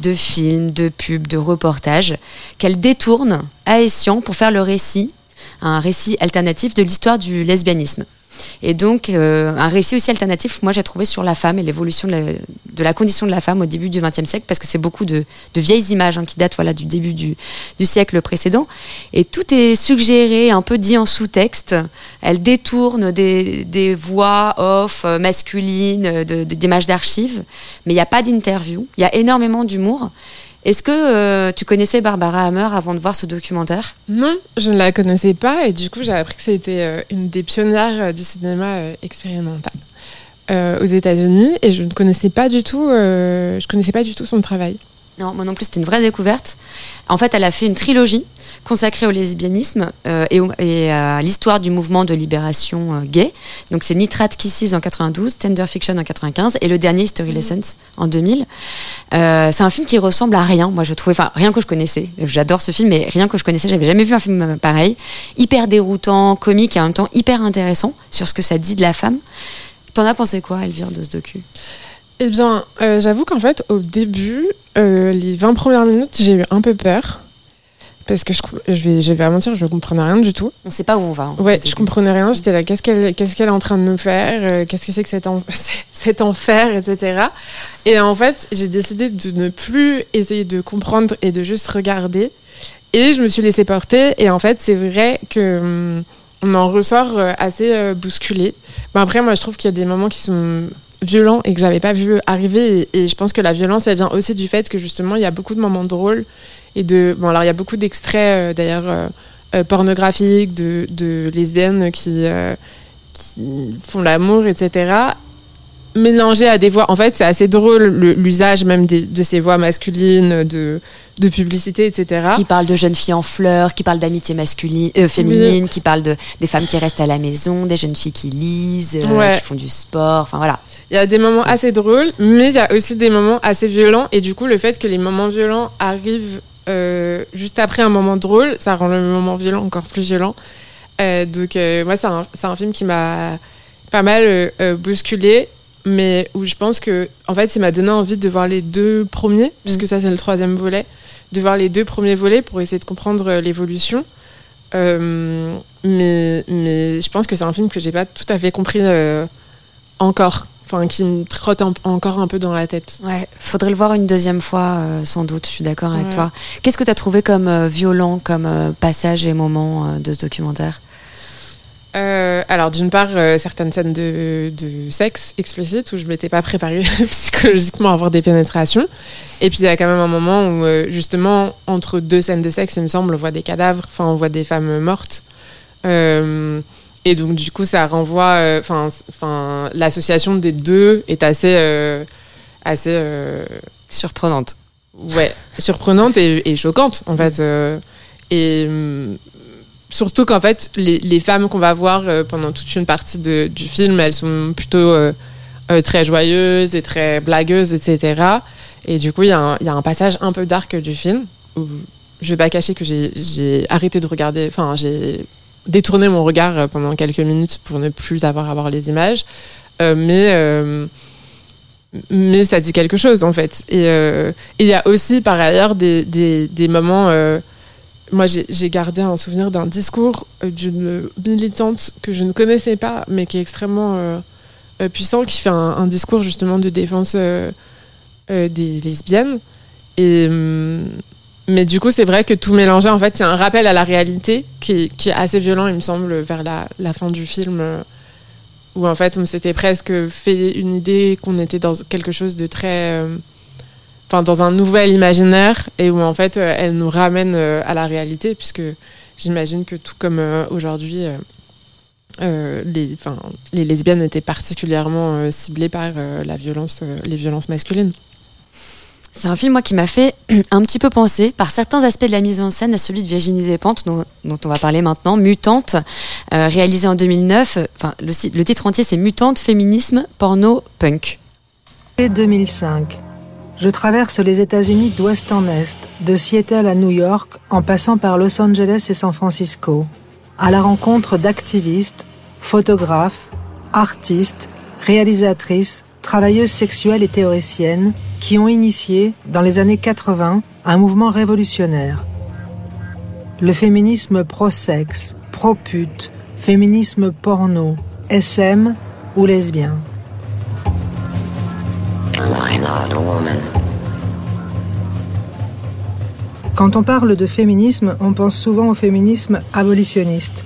de films, de pubs, de reportages qu'elle détourne à escient pour faire le récit, un récit alternatif de l'histoire du lesbianisme. Et donc, euh, un récit aussi alternatif, moi j'ai trouvé sur la femme et l'évolution de la, condition de la femme au début du XXe siècle, parce que c'est beaucoup de, vieilles images hein, qui datent voilà, du début du, siècle précédent. Et tout est suggéré, un peu dit en sous-texte. Elle détourne des, des voix off euh, masculines, euh, d'images d'archives, mais il n'y a pas d'interview. Il y a énormément d'humour. Est-ce que euh, tu connaissais Barbara Hammer avant de voir ce documentaire? Non, je ne la connaissais pas et du coup j'ai appris que c'était euh, une des pionnières euh, du cinéma expérimental euh, aux États-Unis et je ne connaissais pas du tout, euh, je connaissais pas du tout son travail. Non, moi non plus, c'était une vraie découverte. En fait, elle a fait une trilogie consacrée au lesbianisme euh, et, au- et à l'histoire du mouvement de libération euh, gay. Donc, c'est Nitrate Kisses en 92, Tender Fiction en 95 et le dernier History Lessons en 2000. Euh, c'est un film qui ressemble à rien, moi je trouvais, enfin rien que je connaissais. J'adore ce film, mais rien que je connaissais, j'avais jamais vu un film pareil. Hyper déroutant, comique et en même temps hyper intéressant sur ce que ça dit de la femme. T'en as pensé quoi, Elvire, de ce docu? Eh bien, j'avoue qu'en fait au début, les 20 premières minutes, j'ai eu un peu peur parce que je, je vais, je vais pas mentir, je comprenais rien du tout. On sait pas où on va. hein, Ouais, je comprenais rien. J'étais là, qu'est-ce qu'elle, qu'est-ce qu'elle est en train de nous faire euh, Qu'est-ce que c'est que cet, en- cet enfer, etc. Et en fait, j'ai décidé de ne plus essayer de comprendre et de juste regarder. Et je me suis laissée porter. Et en fait, c'est vrai que hum, on en ressort euh, assez euh, bousculé. Mais après, moi, je trouve qu'il y a des moments qui sont violents et que j'avais pas vu arriver. Et, et je pense que la violence, elle vient aussi du fait que justement, il y a beaucoup de moments drôles et de. Bon, alors il y a beaucoup d'extraits euh, d'ailleurs. euh, euh, pornographiques, de, de lesbiennes qui, qui font l'amour, etc. Mélangés à des voix. En fait, c'est assez drôle le- l'usage même des- de ces voix masculines, de, de publicité, etc. qui parle de jeunes filles en fleurs, qui parle d'amitié masculine, euh, féminine, qui parle de des femmes qui restent à la maison, des jeunes filles qui lisent, euh, Ouais. qui font du sport, enfin voilà. Il y a des moments assez drôles, mais il y a aussi des moments assez violents. Et du coup, le fait que les moments violents arrivent euh, juste après un moment drôle, ça rend le moment violent encore plus violent. Euh, donc, euh, moi, c'est un, film qui m'a pas mal bousculé, mais où je pense que, en fait, il m'a donné envie de voir les deux premiers, puisque ça, c'est le troisième volet, de voir les deux premiers volets pour essayer de comprendre l'évolution. Mais, mais je pense que c'est un film que j'ai pas tout à fait compris encore. Enfin, qui me trotte encore un peu dans la tête. Ouais, faudrait le voir une deuxième fois euh, sans doute, je suis d'accord avec Ouais. toi. Qu'est-ce que tu as trouvé comme euh, violent comme euh, passage et moment euh, de ce documentaire? Alors, d'une part, certaines scènes de, de sexe explicite où je m'étais pas préparée psychologiquement à avoir des pénétrations. Et puis, il y a quand même un moment où, justement, entre deux scènes de sexe, il me semble, on voit des cadavres, enfin, on voit des femmes mortes. Euh, et donc, du coup, ça renvoie. euh, Enfin, enfin, l'association des deux est assez. euh, assez euh, Surprenante. ouais, surprenante et, et choquante en fait. euh, et hum, surtout qu'en fait, les, les femmes qu'on va voir euh, pendant toute une partie de- du film, elles sont plutôt euh, euh, très joyeuses et très blagueuses, etc. Et du coup, il y, a un- il y a un passage un peu dark du film où je vais pas cacher que j'ai- j'ai arrêté de regarder, enfin, j'ai détourné mon regard euh, pendant quelques minutes pour ne plus avoir à voir les images. Euh, mais. euh, mais ça dit quelque chose en fait. Et il y a aussi par ailleurs des, des, moments. moi, j'ai gardé un souvenir d'un discours d'une militante que je ne connaissais pas, mais qui est extrêmement puissant, qui fait un, un discours justement de défense des lesbiennes. Et, hum, mais du coup, c'est vrai que tout mélangé, en fait, c'est un rappel à la réalité qui, est- assez violent, il me semble, vers la, fin du film. euh, où en fait on s'était presque fait une idée qu'on était dans quelque chose de très euh, enfin dans un nouvel imaginaire et où en fait euh, elle nous ramène à la réalité puisque j'imagine que tout comme aujourd'hui les, les lesbiennes étaient particulièrement ciblées par la violence, les violences masculines. C'est un film, moi, qui m'a fait un petit peu penser, par certains aspects de la mise en scène, à celui de Virginie Despentes, dont, dont on va parler maintenant, Mutante, euh, réalisé en 2009. Enfin, le, le titre entier, c'est Mutante, féminisme, porno, punk. 2005. Je traverse les États-Unis d'ouest en est, de Seattle à New York, en passant par Los Angeles et San Francisco, à la rencontre d'activistes, photographes, artistes, réalisatrices, travailleuses sexuelles et théoriciennes qui ont initié, dans les années 80, un mouvement révolutionnaire. Le féminisme pro-sexe, pro-pute, féminisme porno, SM ou lesbien. Quand on parle de féminisme, on pense souvent au féminisme abolitionniste.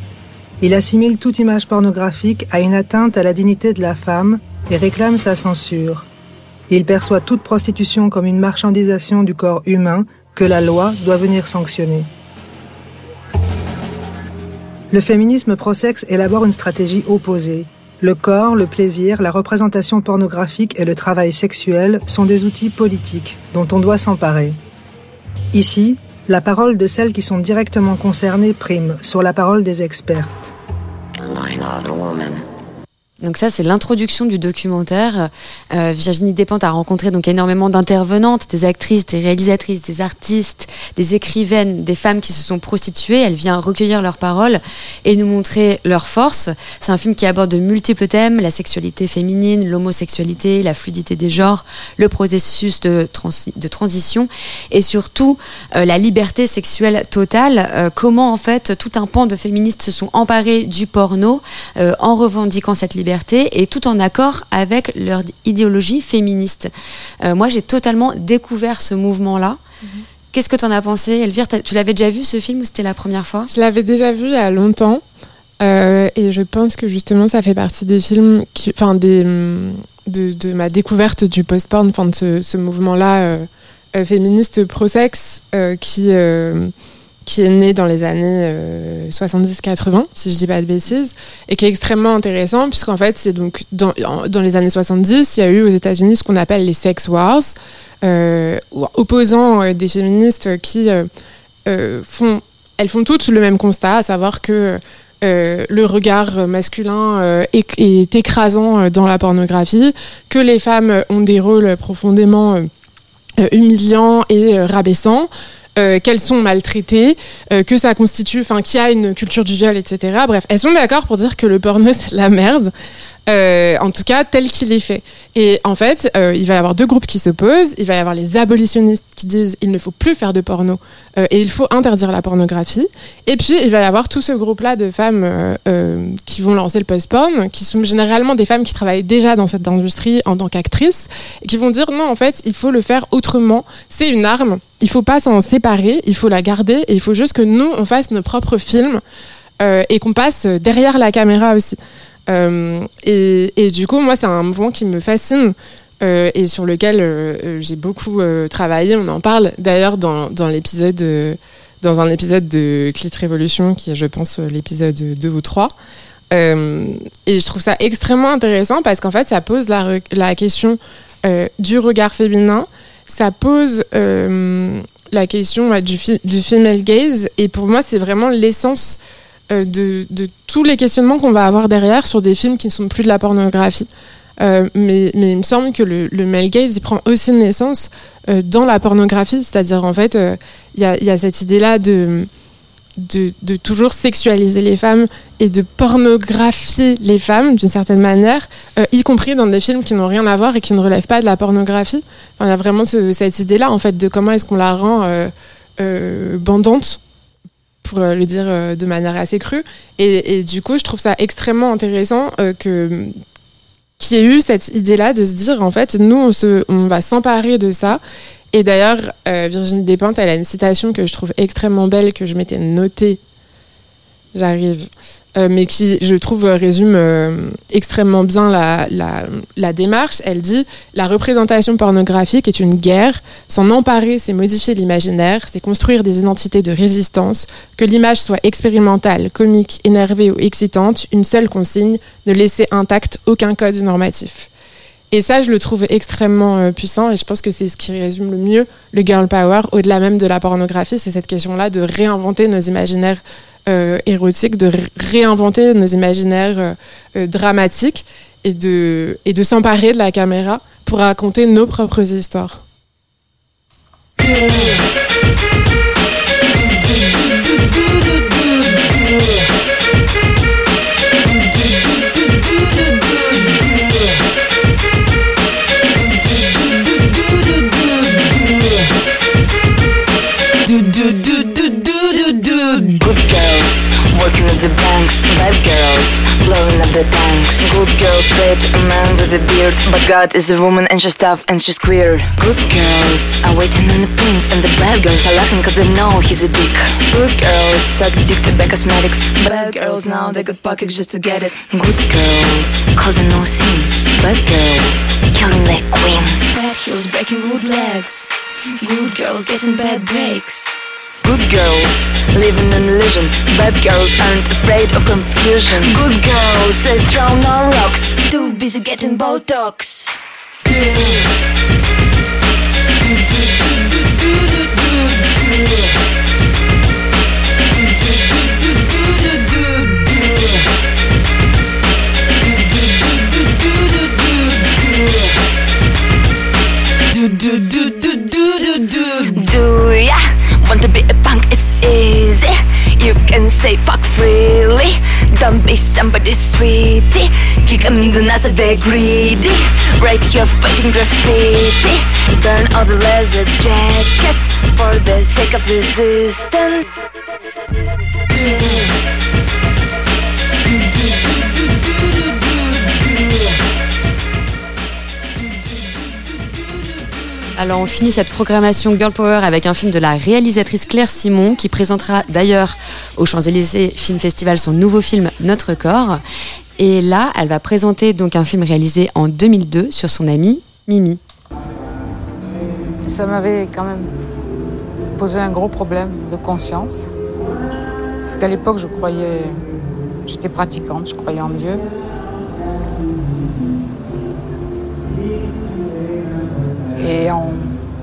Il assimile toute image pornographique à une atteinte à la dignité de la femme et réclame sa censure. Il perçoit toute prostitution comme une marchandisation du corps humain que la loi doit venir sanctionner. Le féminisme pro-sexe élabore une stratégie opposée. Le corps, le plaisir, la représentation pornographique et le travail sexuel sont des outils politiques dont on doit s'emparer. Ici, la parole de celles qui sont directement concernées prime sur la parole des expertes. Donc ça, c'est l'introduction du documentaire. Euh, Virginie Despentes a rencontré donc énormément d'intervenantes, des actrices, des réalisatrices, des artistes, des écrivaines, des femmes qui se sont prostituées. Elle vient recueillir leurs paroles et nous montrer leur force. C'est un film qui aborde de multiples thèmes la sexualité féminine, l'homosexualité, la fluidité des genres, le processus de transition et surtout euh, la liberté sexuelle totale. Euh, comment en fait tout un pan de féministes se sont emparés du porno euh, en revendiquant cette liberté et tout en accord avec leur idéologie féministe. Euh, moi, j'ai totalement découvert ce mouvement-là. Qu'est-ce que tu en as pensé, Elvire? Tu l'avais déjà vu ce film ou c'était la première fois? Je l'avais déjà vu il y a longtemps. euh, et je pense que justement, ça fait partie des films, qui, enfin, des, hum, de, de ma découverte du post-porn, enfin, de ce, ce mouvement-là euh, féministe pro-sexe qui, qui est né dans les années euh, 70-80, si je dis pas de bêtises, et qui est extrêmement intéressant, puisqu'en fait, c'est donc dans, les années 70, il y a eu aux États-Unis ce qu'on appelle les sex wars, euh, opposant euh, des féministes qui euh, euh, font, elles font toutes le même constat, à savoir que euh, le regard masculin euh, est, écrasant euh, dans la pornographie, que les femmes ont des rôles profondément euh, euh, humiliants et euh, rabaissants. Euh, qu'elles sont maltraitées, euh, que ça constitue, enfin, qu'il y a une culture du viol, etc. Bref, elles sont d'accord pour dire que le porno c'est de la merde, euh, en tout cas tel qu'il est fait. Et en fait, euh, il va y avoir deux groupes qui s'opposent. Il va y avoir les abolitionnistes qui disent il ne faut plus faire de porno euh, et il faut interdire la pornographie. Et puis il va y avoir tout ce groupe-là de femmes qui vont lancer le post-porn, qui sont généralement des femmes qui travaillent déjà dans cette industrie en tant qu'actrices, et qui vont dire non, en fait, il faut le faire autrement. C'est une arme. Il faut pas s'en séparer. Il faut la garder et il faut juste que nous on fasse nos propres films et qu'on passe derrière la caméra aussi. Euh, et, du coup, moi, c'est un mouvement qui me fascine euh, et sur lequel euh, j'ai beaucoup travaillé. On en parle d'ailleurs dans, dans l'épisode, dans un épisode de Clit Révolution, qui est, je pense, l'épisode 2 ou 3. Euh, et je trouve ça extrêmement intéressant parce qu'en fait, ça pose la, question du regard féminin, ça pose la question du, female gaze, et pour moi, c'est vraiment l'essence de, de tous les questionnements qu'on va avoir derrière sur des films qui ne sont plus de la pornographie. Euh, mais, mais il me semble que le, le male gaze il prend aussi naissance euh, dans la pornographie, c'est-à-dire en fait, euh, il y, a, cette idée-là de, de, toujours sexualiser les femmes et de pornographier les femmes d'une certaine manière, euh, y compris dans des films qui n'ont rien à voir et qui ne relèvent pas de la pornographie. Il y a vraiment ce- cette idée-là en fait de comment est-ce qu'on la rend euh, euh, bandante pour euh, le dire euh, de manière assez crue. Et, du coup, je trouve ça extrêmement intéressant euh, que qu'il y ait eu cette idée-là de se dire, en fait, nous, on, se, on va s'emparer de ça. Et d'ailleurs, Virginie Despentes, elle a une citation que je trouve extrêmement belle, que je m'étais notée. J'arrive. Euh, mais qui, je trouve, euh, résume euh, extrêmement bien la, la, la démarche. Elle dit La représentation pornographique est une guerre. S'en emparer, c'est modifier l'imaginaire, c'est construire des identités de résistance. Que l'image soit expérimentale, comique, énervée ou excitante, une seule consigne ne laisser intact aucun code normatif. Et ça, je le trouve extrêmement euh, puissant et je pense que c'est ce qui résume le mieux le girl power, au-delà même de la pornographie, c'est cette question-là de réinventer nos imaginaires euh, érotiques, de ré- réinventer nos imaginaires euh, dramatiques et de, et de s'emparer de la caméra pour raconter nos propres histoires. The banks. Bad girls, blowing up the tanks. Good girls, bet a man with a beard. But God is a woman and she's tough and she's queer. Good girls are waiting on the prince, and the bad girls are laughing cause they know he's a dick. Good girls suck dick to buy cosmetics. Bad girls now they got pockets just to get it. Good girls causing no scenes. Bad girls killing like queens. Bad heels breaking good legs. Good girls getting bad breaks. Good girls living in illusion. Bad girls aren't afraid of confusion. Good girls they throw no rocks. Too busy getting Botox. Do ya want to be a say fuck freely. Don't be somebody sweetie. Kick them in the if they're greedy. Write your fighting graffiti. Burn all the leather jackets for the sake of resistance. Alors on finit cette programmation Girl Power avec un film de la réalisatrice Claire Simon qui présentera d'ailleurs au Champs-Élysées Film Festival son nouveau film Notre corps. Et là, elle va présenter donc un film réalisé en 2002 sur son amie Mimi. Ça m'avait quand même posé un gros problème de conscience. Parce qu'à l'époque, je croyais. J'étais pratiquante, je croyais en Dieu. Et on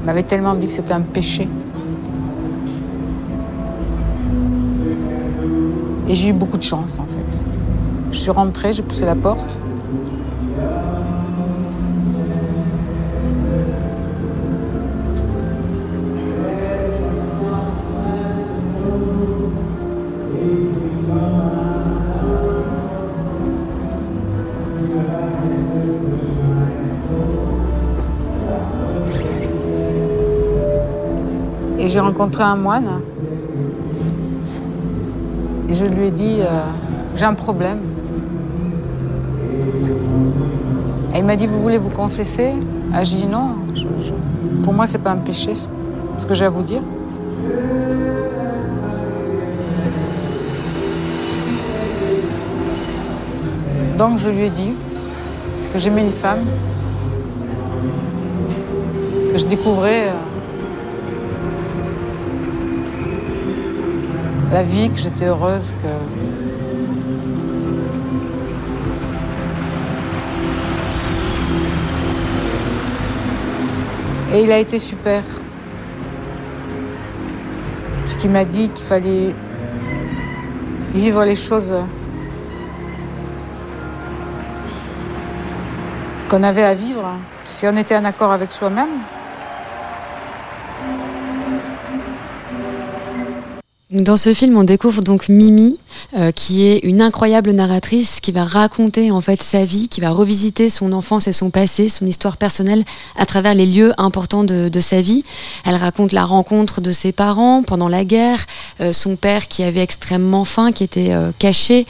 m'avait tellement dit que c'était un péché. Et j'ai eu beaucoup de chance en fait. Je suis rentrée, j'ai poussé la porte. J'ai rencontré un moine. Et je lui ai dit, euh, j'ai un problème. Et il m'a dit, vous voulez vous confesser? Ah, J'ai dit non. pour moi, c'est pas un péché, ce- ce que j'ai à vous dire. Donc je lui ai dit que j'aimais une femme, que je découvrais euh, la vie, que j'étais heureuse, que Et il a été super. Ce qui m'a dit qu'il fallait vivre les choses qu'on avait à vivre. Si on était en accord avec soi-même, Dans ce film, on découvre donc Mimi, euh, qui est une incroyable narratrice qui va raconter en fait sa vie, qui va revisiter son enfance et son passé, son histoire personnelle à travers les lieux importants de, de sa vie. Elle raconte la rencontre de ses parents pendant la guerre, euh, son père qui avait extrêmement faim, qui était euh, caché,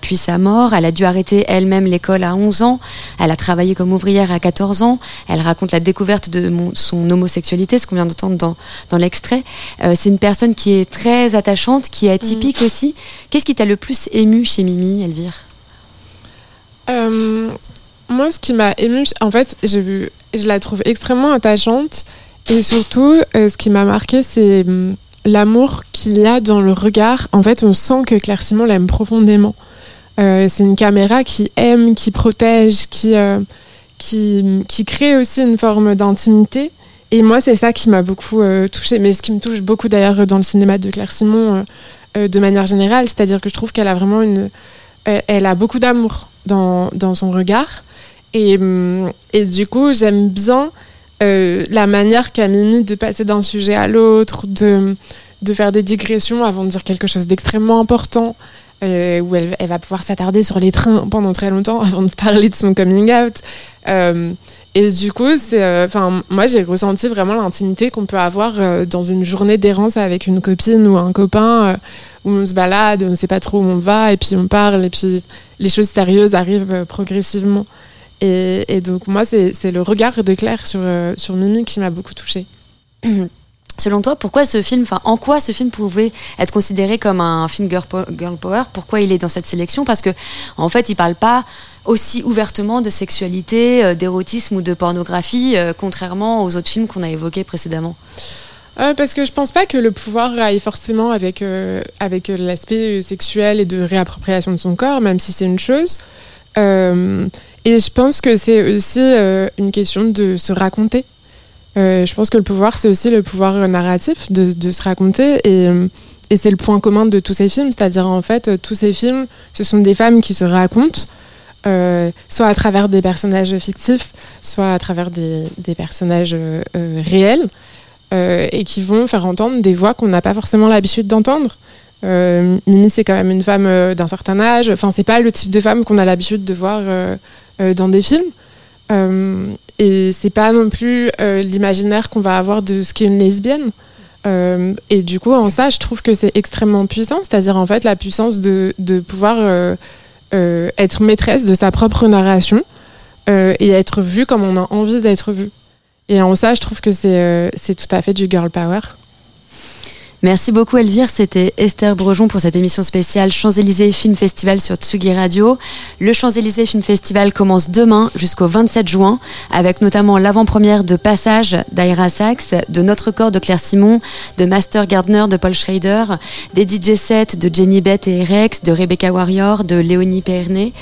puis sa mort. Elle a dû arrêter elle-même l'école à 11 ans. Elle a travaillé comme ouvrière à 14 ans. Elle raconte la découverte de mon- son homosexualité, ce qu'on vient d'entendre dans, dans l'extrait. C'est une personne qui est très attachante, qui est atypique aussi. Qu'est-ce qui t'a le plus ému chez Mimi, Elvire? Euh, moi, ce qui m'a émue, en fait, vu, je la trouve extrêmement attachante. Et surtout, euh, ce qui m'a marqué, c'est hum, l'amour qu'il y a dans le regard. En fait, on sent que Claire Simon l'aime profondément. Euh, c'est une caméra qui aime, qui protège, qui, qui, qui crée aussi une forme d'intimité. Et moi, c'est ça qui m'a beaucoup euh, touchée, mais ce qui me touche beaucoup d'ailleurs dans le cinéma de Claire Simon euh, euh, de manière générale, c'est-à-dire que je trouve qu'elle a vraiment une, elle a beaucoup d'amour dans, dans son regard, et, hum, et du coup, j'aime bien la manière qu'a Mimi de passer d'un sujet à l'autre, de, de faire des digressions avant de dire quelque chose d'extrêmement important. où elle, va pouvoir s'attarder sur les trains pendant très longtemps avant de parler de son coming out. Et du coup, c'est, euh, enfin, moi, j'ai ressenti vraiment l'intimité qu'on peut avoir euh, dans une journée d'errance avec une copine ou un copain, euh, où on se balade, on ne sait pas trop où on va, et puis on parle, et puis les choses sérieuses arrivent progressivement. Et, donc, moi, c'est, le regard de Claire sur, sur Mimi qui m'a beaucoup touchée. Selon toi, pourquoi ce film, en quoi ce film pouvait être considéré comme un film girl, po- girl power? Pourquoi il est dans cette sélection? Parce que, en fait, il parle pas aussi ouvertement de sexualité, euh, d'érotisme ou de pornographie, euh, contrairement aux autres films qu'on a évoqués précédemment. Euh, parce que je pense pas que le pouvoir aille forcément avec, avec l'aspect sexuel et de réappropriation de son corps, même si c'est une chose. Et je pense que c'est aussi une question de se raconter. Je pense que le pouvoir, c'est aussi le pouvoir narratif de, se raconter. Et, c'est le point commun de tous ces films. C'est-à-dire, en fait, tous ces films, ce sont des femmes qui se racontent, euh, soit à travers des personnages fictifs, soit à travers des, personnages euh, euh, réels et qui vont faire entendre des voix qu'on n'a pas forcément l'habitude d'entendre. Mimi, c'est quand même une femme d'un certain âge. Enfin, c'est pas le type de femme qu'on a l'habitude de voir dans des films. Et c'est pas non plus l'imaginaire qu'on va avoir de ce qu'est une lesbienne. Et du coup, en ça, je trouve que c'est extrêmement puissant. C'est-à-dire, en fait, la puissance de, de pouvoir euh, être maîtresse de sa propre narration euh, et être vue comme on a envie d'être vue. Et en ça, je trouve que c'est euh, c'est tout à fait du girl power. Merci beaucoup Elvire, c'était Esther Brejon pour cette émission spéciale Champs-Élysées Film Festival sur Tsugi Radio. Le Champs-Élysées Film Festival commence demain jusqu'au 27 juin avec notamment l'avant-première de Passage d'Aira Sachs, de Notre Corps de Claire Simon, de Master Gardner de Paul Schrader, des DJ sets de Jenny Beth et Rex, de Rebecca Warrior, de Léonie Pernet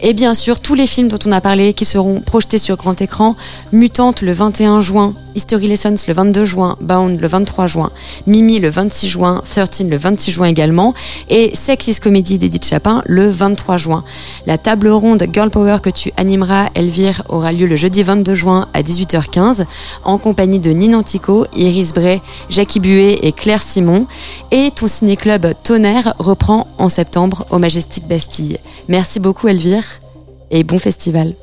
et bien sûr tous les films dont on a parlé qui seront projetés sur grand écran, Mutante le 21 juin, History Lessons le 22 juin, Bound le 23 juin, Mimi le 26 juin, 13 le 26 juin également, et Sexist Comedy d'Edith Chapin le 23 juin. La table ronde Girl Power que tu animeras, Elvire, aura lieu le jeudi 22 juin à 18h15 en compagnie de Nina Antico, Iris Bray, Jackie Buet et Claire Simon. Et ton ciné-club Tonnerre reprend en septembre au Majestic Bastille. Merci beaucoup Elvire et bon festival.